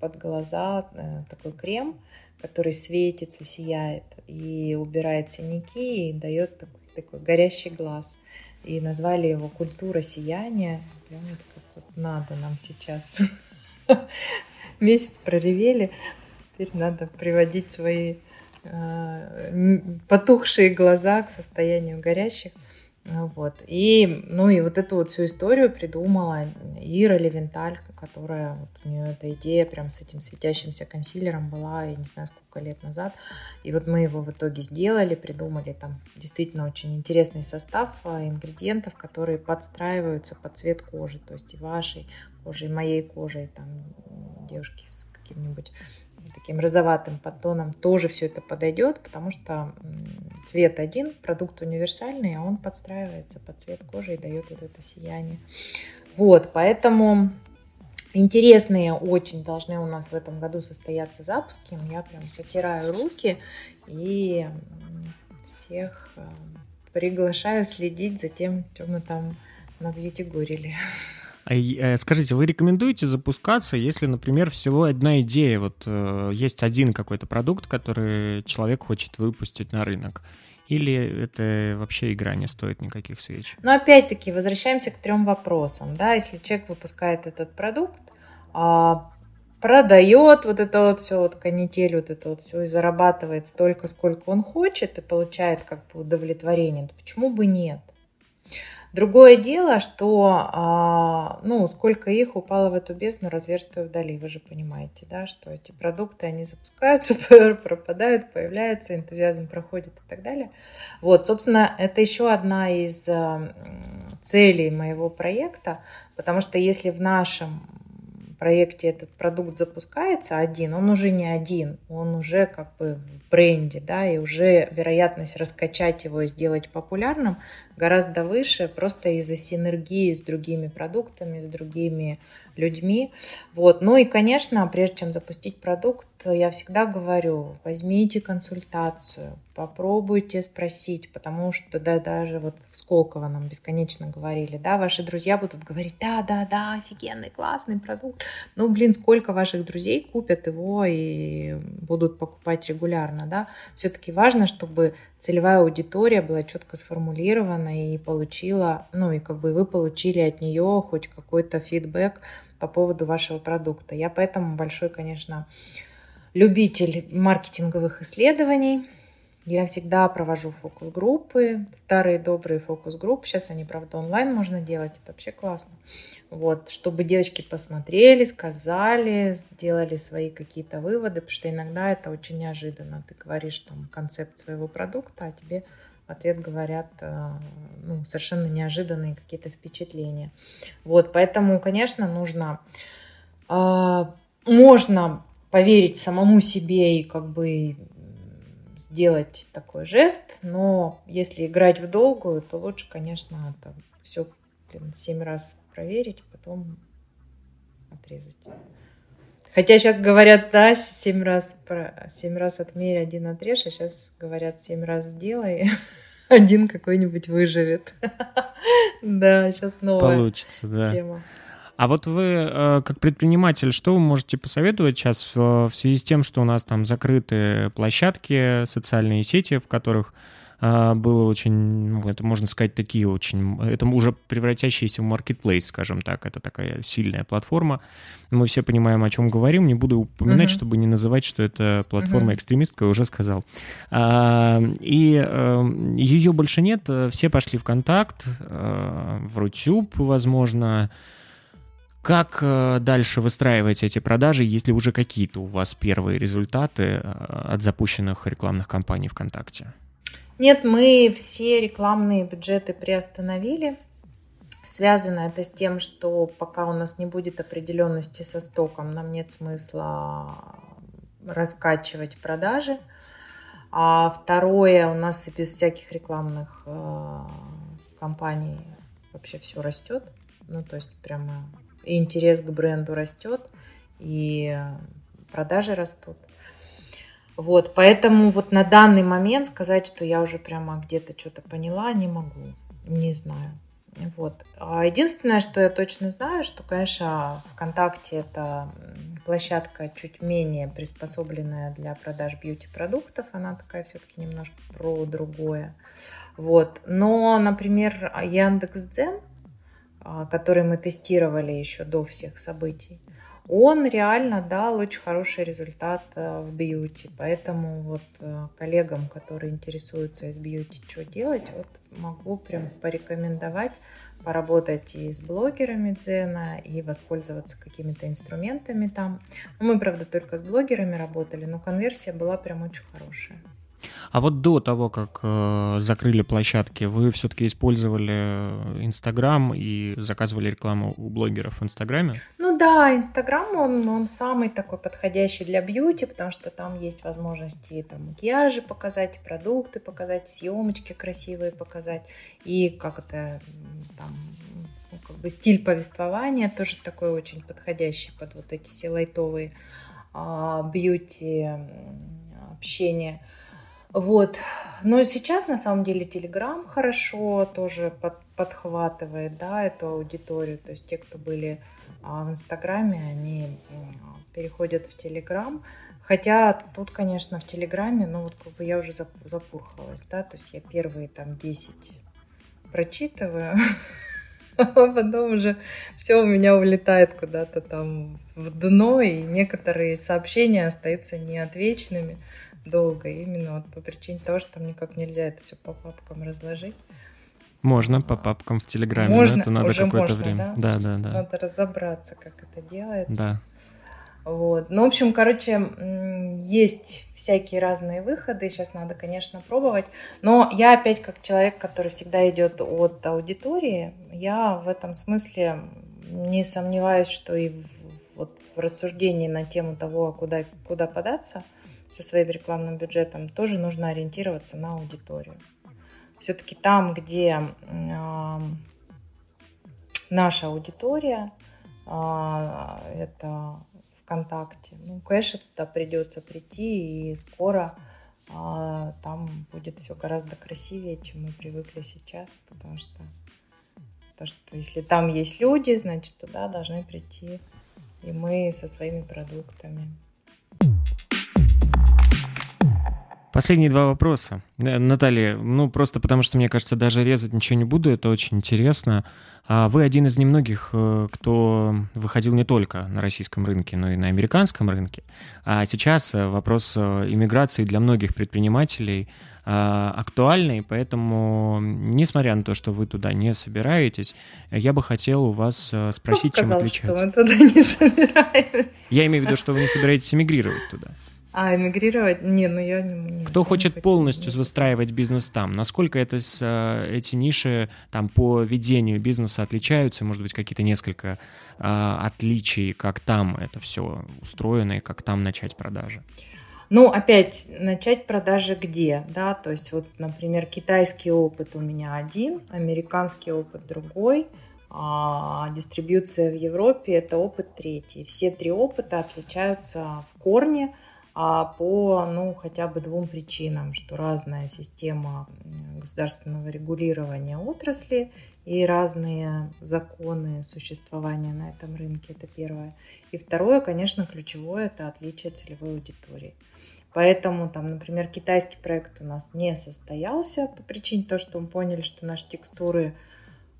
под глаза, э, такой крем, который светится, сияет и убирает синяки и дает такой, такой горящий глаз. И назвали его «Культура сияния». Прям вот как вот надо нам сейчас. Месяц проревели, теперь надо приводить свои э, потухшие глаза к состоянию горящих. Вот. И, ну и вот эту вот всю историю придумала Ира Левенталь, которая, вот у нее эта идея прям с этим светящимся консилером была, я не знаю, сколько лет назад. И вот мы его в итоге сделали, придумали там действительно очень интересный состав а, ингредиентов, которые подстраиваются под цвет кожи, то есть и вашей кожей, и моей кожей, там девушки с каким-нибудь таким розоватым подтоном тоже все это подойдет, потому что цвет один, продукт универсальный, а он подстраивается под цвет кожи и дает вот это сияние. Вот, поэтому интересные очень должны у нас в этом году состояться запуски. Я прям потираю руки и всех э, приглашаю следить за тем, что мы там на бьюти горели. Э, скажите, вы рекомендуете запускаться, если, например, всего одна идея, вот э, есть один какой-то продукт, который человек хочет выпустить на рынок? Или это вообще игра не стоит никаких свеч? Но опять-таки возвращаемся к трем вопросам. Да? Если человек выпускает этот продукт, а, продает вот это вот все, вот канитель, вот это вот все, и зарабатывает столько, сколько он хочет, и получает как бы удовлетворение, то почему бы нет? Другое дело, что, а, ну, сколько их упало в эту бездну, разверстую вдали, вы же понимаете, да, что эти продукты, они запускаются, пропадают, появляются, энтузиазм проходит и так далее. Вот, собственно, это еще одна из а, целей моего проекта, потому что если в нашем проекте этот продукт запускается один, он уже не один, он уже как бы в бренде, да, и уже вероятность раскачать его и сделать популярным гораздо выше, просто из-за синергии с другими продуктами, с другими людьми. Вот. Ну и, конечно, прежде чем запустить продукт, я всегда говорю, возьмите консультацию, попробуйте спросить, потому что да, даже вот в Сколково нам бесконечно говорили, да, ваши друзья будут говорить, да, да, да, офигенный, классный продукт. Ну, блин, сколько ваших друзей купят его и будут покупать регулярно, да. Все-таки важно, чтобы целевая аудитория была четко сформулирована и получила, ну и как бы вы получили от нее хоть какой-то фидбэк по поводу вашего продукта. Я поэтому большой, конечно, любитель маркетинговых исследований. Я всегда провожу фокус-группы, старые добрые фокус-группы. Сейчас они, правда, онлайн можно делать, это вообще классно. Вот, чтобы девочки посмотрели, сказали, сделали свои какие-то выводы, потому что иногда это очень неожиданно. Ты говоришь там концепт своего продукта, а тебе в ответ говорят э, ну, совершенно неожиданные какие-то впечатления. Вот, поэтому, конечно, нужно, э, можно поверить самому себе и как бы сделать такой жест, но если играть в долгую, то лучше, конечно, это все блин, семь раз проверить, потом отрезать. Хотя сейчас говорят, да, семь раз, семь раз отмерь, один отрежь, а сейчас говорят, семь раз сделай, один какой-нибудь выживет. Да, сейчас новая Получится, да. тема. А вот вы, э, как предприниматель, что вы можете посоветовать сейчас в связи с тем, что у нас там закрыты площадки, социальные сети, в которых э, было очень, ну, это можно сказать, такие очень, это уже превратящиеся в маркетплейс, скажем так, это такая сильная платформа. Мы все понимаем, о чем говорим, не буду упоминать, uh-huh. чтобы не называть, что это платформа uh-huh. экстремистская, уже сказал. А, и а, э, ее больше нет, все пошли в контакт, а, в Рутюб, возможно, как э, дальше выстраивать эти продажи, если уже какие-то у вас первые результаты э, от запущенных рекламных кампаний ВКонтакте? Нет, мы все рекламные бюджеты приостановили. Связано это с тем, что пока у нас не будет определенности со стоком, нам нет смысла раскачивать продажи. А второе, у нас и без всяких рекламных э, кампаний вообще все растет. Ну, то есть прямо и интерес к бренду растет, и продажи растут. Вот, поэтому вот на данный момент сказать, что я уже прямо где-то что-то поняла, не могу, не знаю. Вот. А единственное, что я точно знаю, что, конечно, ВКонтакте это площадка чуть менее приспособленная для продаж бьюти-продуктов. Она такая все-таки немножко про другое. Вот. Но, например, Яндекс.Дзен, который мы тестировали еще до всех событий, он реально дал очень хороший результат э, в бьюти. Поэтому вот э, коллегам, которые интересуются из бьюти, что делать, вот могу прям порекомендовать поработать и с блогерами Дзена, и воспользоваться какими-то инструментами там. Мы, правда, только с блогерами работали, но конверсия была прям очень хорошая. А вот до того, как э, закрыли площадки, вы все-таки использовали Инстаграм и заказывали рекламу у блогеров в Инстаграме? Ну да, Инстаграм, он, он самый такой подходящий для бьюти, потому что там есть возможности там макияжи показать, продукты показать, съемочки красивые показать. И как это там ну, как бы стиль повествования тоже такой очень подходящий под вот эти все лайтовые а, бьюти общения. Вот. Но сейчас, на самом деле, Телеграм хорошо тоже под, подхватывает, да, эту аудиторию. То есть те, кто были а, в Инстаграме, они переходят в Телеграм. Хотя тут, конечно, в Телеграме, ну вот как бы я уже запурхалась, да, то есть я первые там 10 прочитываю, а потом уже все у меня улетает куда-то там в дно, и некоторые сообщения остаются неотвеченными долго, именно вот по причине того, что там никак нельзя это все по папкам разложить. Можно по папкам в Телеграме, можно, но это надо какое-то время. Да? да, да, да. Надо разобраться, как это делается. Да. Вот. Ну, в общем, короче, есть всякие разные выходы. Сейчас надо, конечно, пробовать. Но я опять как человек, который всегда идет от аудитории, я в этом смысле не сомневаюсь, что и в, вот в рассуждении на тему того, куда, куда податься со своим рекламным бюджетом, тоже нужно ориентироваться на аудиторию. Все-таки там, где э, наша аудитория, э, это ВКонтакте, ну, конечно, туда придется прийти, и скоро э, там будет все гораздо красивее, чем мы привыкли сейчас, потому что, потому что если там есть люди, значит, туда должны прийти и мы со своими продуктами. Последние два вопроса. Э, Наталья, ну просто потому что, мне кажется, даже резать ничего не буду, это очень интересно. А вы один из немногих, э, кто выходил не только на российском рынке, но и на американском рынке. А сейчас э, вопрос иммиграции для многих предпринимателей актуальный, поэтому, несмотря на то, что вы туда не собираетесь, я бы хотел у вас спросить, Кто сказал, чем отличается. что мы туда не собираемся? Я имею в виду, что вы не собираетесь эмигрировать туда. А, эмигрировать? Не, ну я не... Кто хочет не полностью выстраивать бизнес там? Насколько это с, э, эти ниши там по ведению бизнеса отличаются? Может быть, какие-то несколько э, отличий, как там это все устроено и как там начать продажи? Ну, опять, начать продажи где, да, то есть вот, например, китайский опыт у меня один, американский опыт другой, а дистрибьюция в Европе – это опыт третий. Все три опыта отличаются в корне – а по, ну, хотя бы двум причинам, что разная система государственного регулирования отрасли и разные законы существования на этом рынке, это первое. И второе, конечно, ключевое, это отличие целевой аудитории. Поэтому, там, например, китайский проект у нас не состоялся по причине того, что мы поняли, что наши текстуры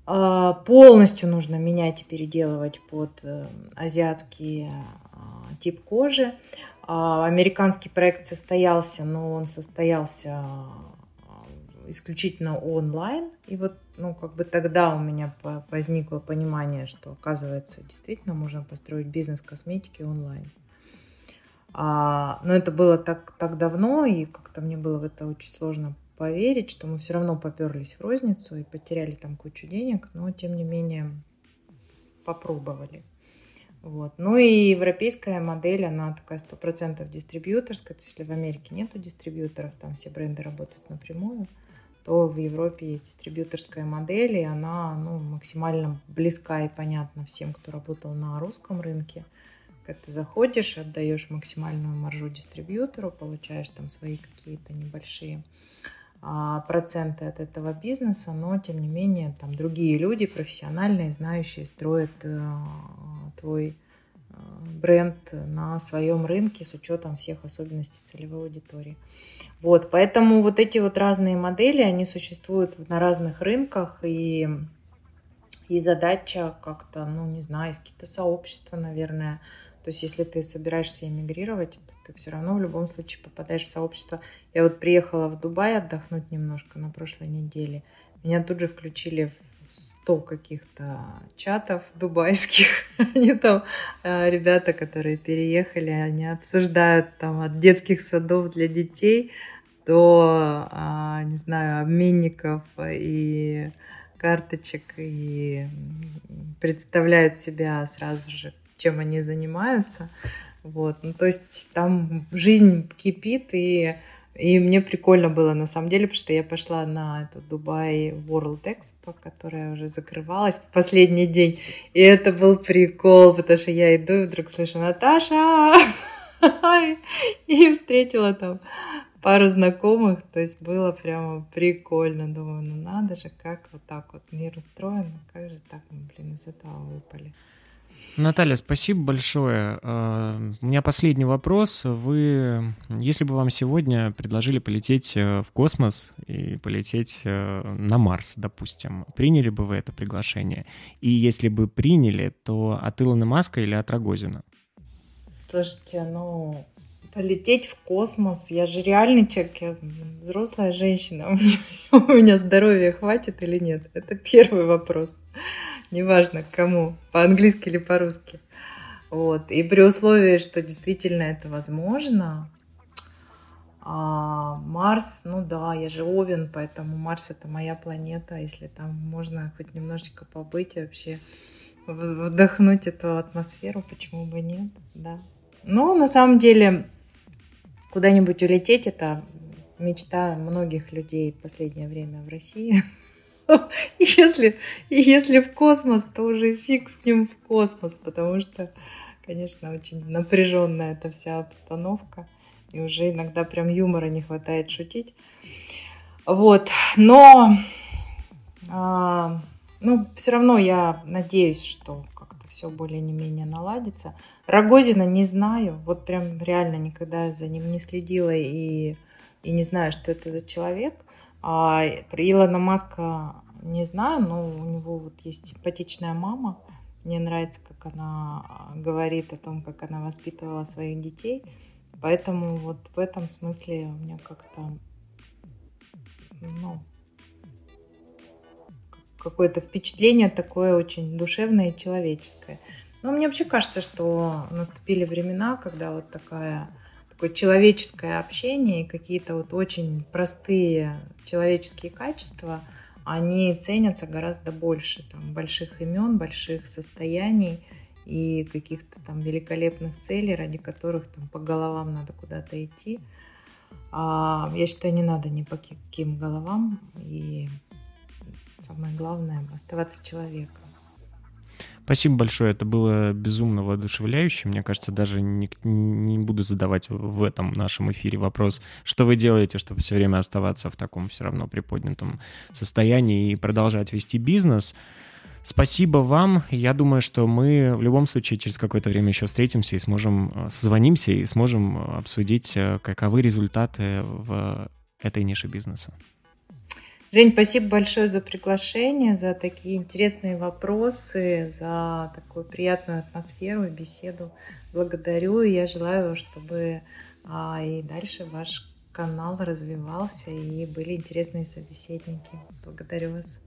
а, полностью нужно менять и переделывать под э, азиатский а, тип кожи. А, американский проект состоялся, но он состоялся а, исключительно онлайн. И вот, ну, как бы тогда у меня возникло понимание, что, оказывается, действительно можно построить бизнес косметики онлайн. А, но это было так, так давно, и как-то мне было в это очень сложно поверить, что мы все равно поперлись в розницу и потеряли там кучу денег, но тем не менее попробовали. Вот. Ну и европейская модель, она такая сто процентов дистрибьюторская. То есть если в Америке нету дистрибьюторов, там все бренды работают напрямую, то в Европе дистрибьюторская модель, и она ну, максимально близка и понятна всем, кто работал на русском рынке. Когда ты заходишь, отдаешь максимальную маржу дистрибьютору, получаешь там свои какие-то небольшие проценты от этого бизнеса, но тем не менее там другие люди, профессиональные, знающие, строят э, твой э, бренд на своем рынке с учетом всех особенностей целевой аудитории. Вот, поэтому вот эти вот разные модели, они существуют на разных рынках, и, и задача как-то, ну, не знаю, из какие-то сообщества, наверное, то есть если ты собираешься эмигрировать, то ты все равно в любом случае попадаешь в сообщество. Я вот приехала в Дубай отдохнуть немножко на прошлой неделе. Меня тут же включили в 100 каких-то чатов дубайских. Они там, э, ребята, которые переехали, они обсуждают там от детских садов для детей до, а, не знаю, обменников и карточек и представляют себя сразу же чем они занимаются. Вот. Ну, то есть там жизнь кипит, и, и мне прикольно было на самом деле, потому что я пошла на эту Дубай World Expo, которая уже закрывалась в последний день. И это был прикол, потому что я иду и вдруг слышу «Наташа!» И встретила там пару знакомых, то есть было прямо прикольно. Думаю, ну надо же, как вот так вот мир устроен, как же так мы, блин, из этого выпали. Наталья, спасибо большое. Э, у меня последний вопрос. Вы, если бы вам сегодня предложили полететь э, в космос и полететь э, на Марс, допустим, приняли бы вы это приглашение? И если бы приняли, то от Илона Маска или от Рогозина? Слушайте, ну, полететь в космос. Я же реальный человек, я взрослая женщина. У меня здоровья хватит или нет? Это первый вопрос неважно кому, по-английски или по-русски. Вот. И при условии, что действительно это возможно, а Марс, ну да, я же Овен, поэтому Марс это моя планета. Если там можно хоть немножечко побыть и вообще вдохнуть эту атмосферу, почему бы нет, да. Но на самом деле куда-нибудь улететь это мечта многих людей в последнее время в России. если, если в космос, то уже фиг с ним в космос, потому что, конечно, очень напряженная эта вся обстановка. И уже иногда прям юмора не хватает шутить. Вот, но а, ну, все равно я надеюсь, что как-то все более не менее наладится. Рогозина не знаю, вот прям реально никогда за ним не следила и, и не знаю, что это за человек. А про Илона Маска не знаю, но у него вот есть симпатичная мама. Мне нравится, как она а, говорит о том, как она воспитывала своих детей. Поэтому вот в этом смысле у меня как-то, ну, какое-то впечатление такое очень душевное и человеческое. Но мне вообще кажется, что наступили времена, когда вот такая такое человеческое общение и какие-то вот очень простые человеческие качества, они ценятся гораздо больше там, больших имен, больших состояний и каких-то там великолепных целей, ради которых там по головам надо куда-то идти. А я считаю, не надо ни по каким головам. И самое главное – оставаться человеком. Спасибо большое, это было безумно воодушевляюще. Мне кажется, даже не, не буду задавать в этом нашем эфире вопрос, что вы делаете, чтобы все время оставаться в таком все равно приподнятом состоянии и продолжать вести бизнес. Спасибо вам. Я думаю, что мы в любом случае через какое-то время еще встретимся и сможем, э, созвонимся и сможем обсудить, э, каковы результаты в этой нише бизнеса. Жень, спасибо большое за приглашение, за такие интересные вопросы, за такую приятную атмосферу и беседу. Благодарю, и я желаю, чтобы а, и дальше ваш канал развивался и были интересные собеседники. Благодарю вас.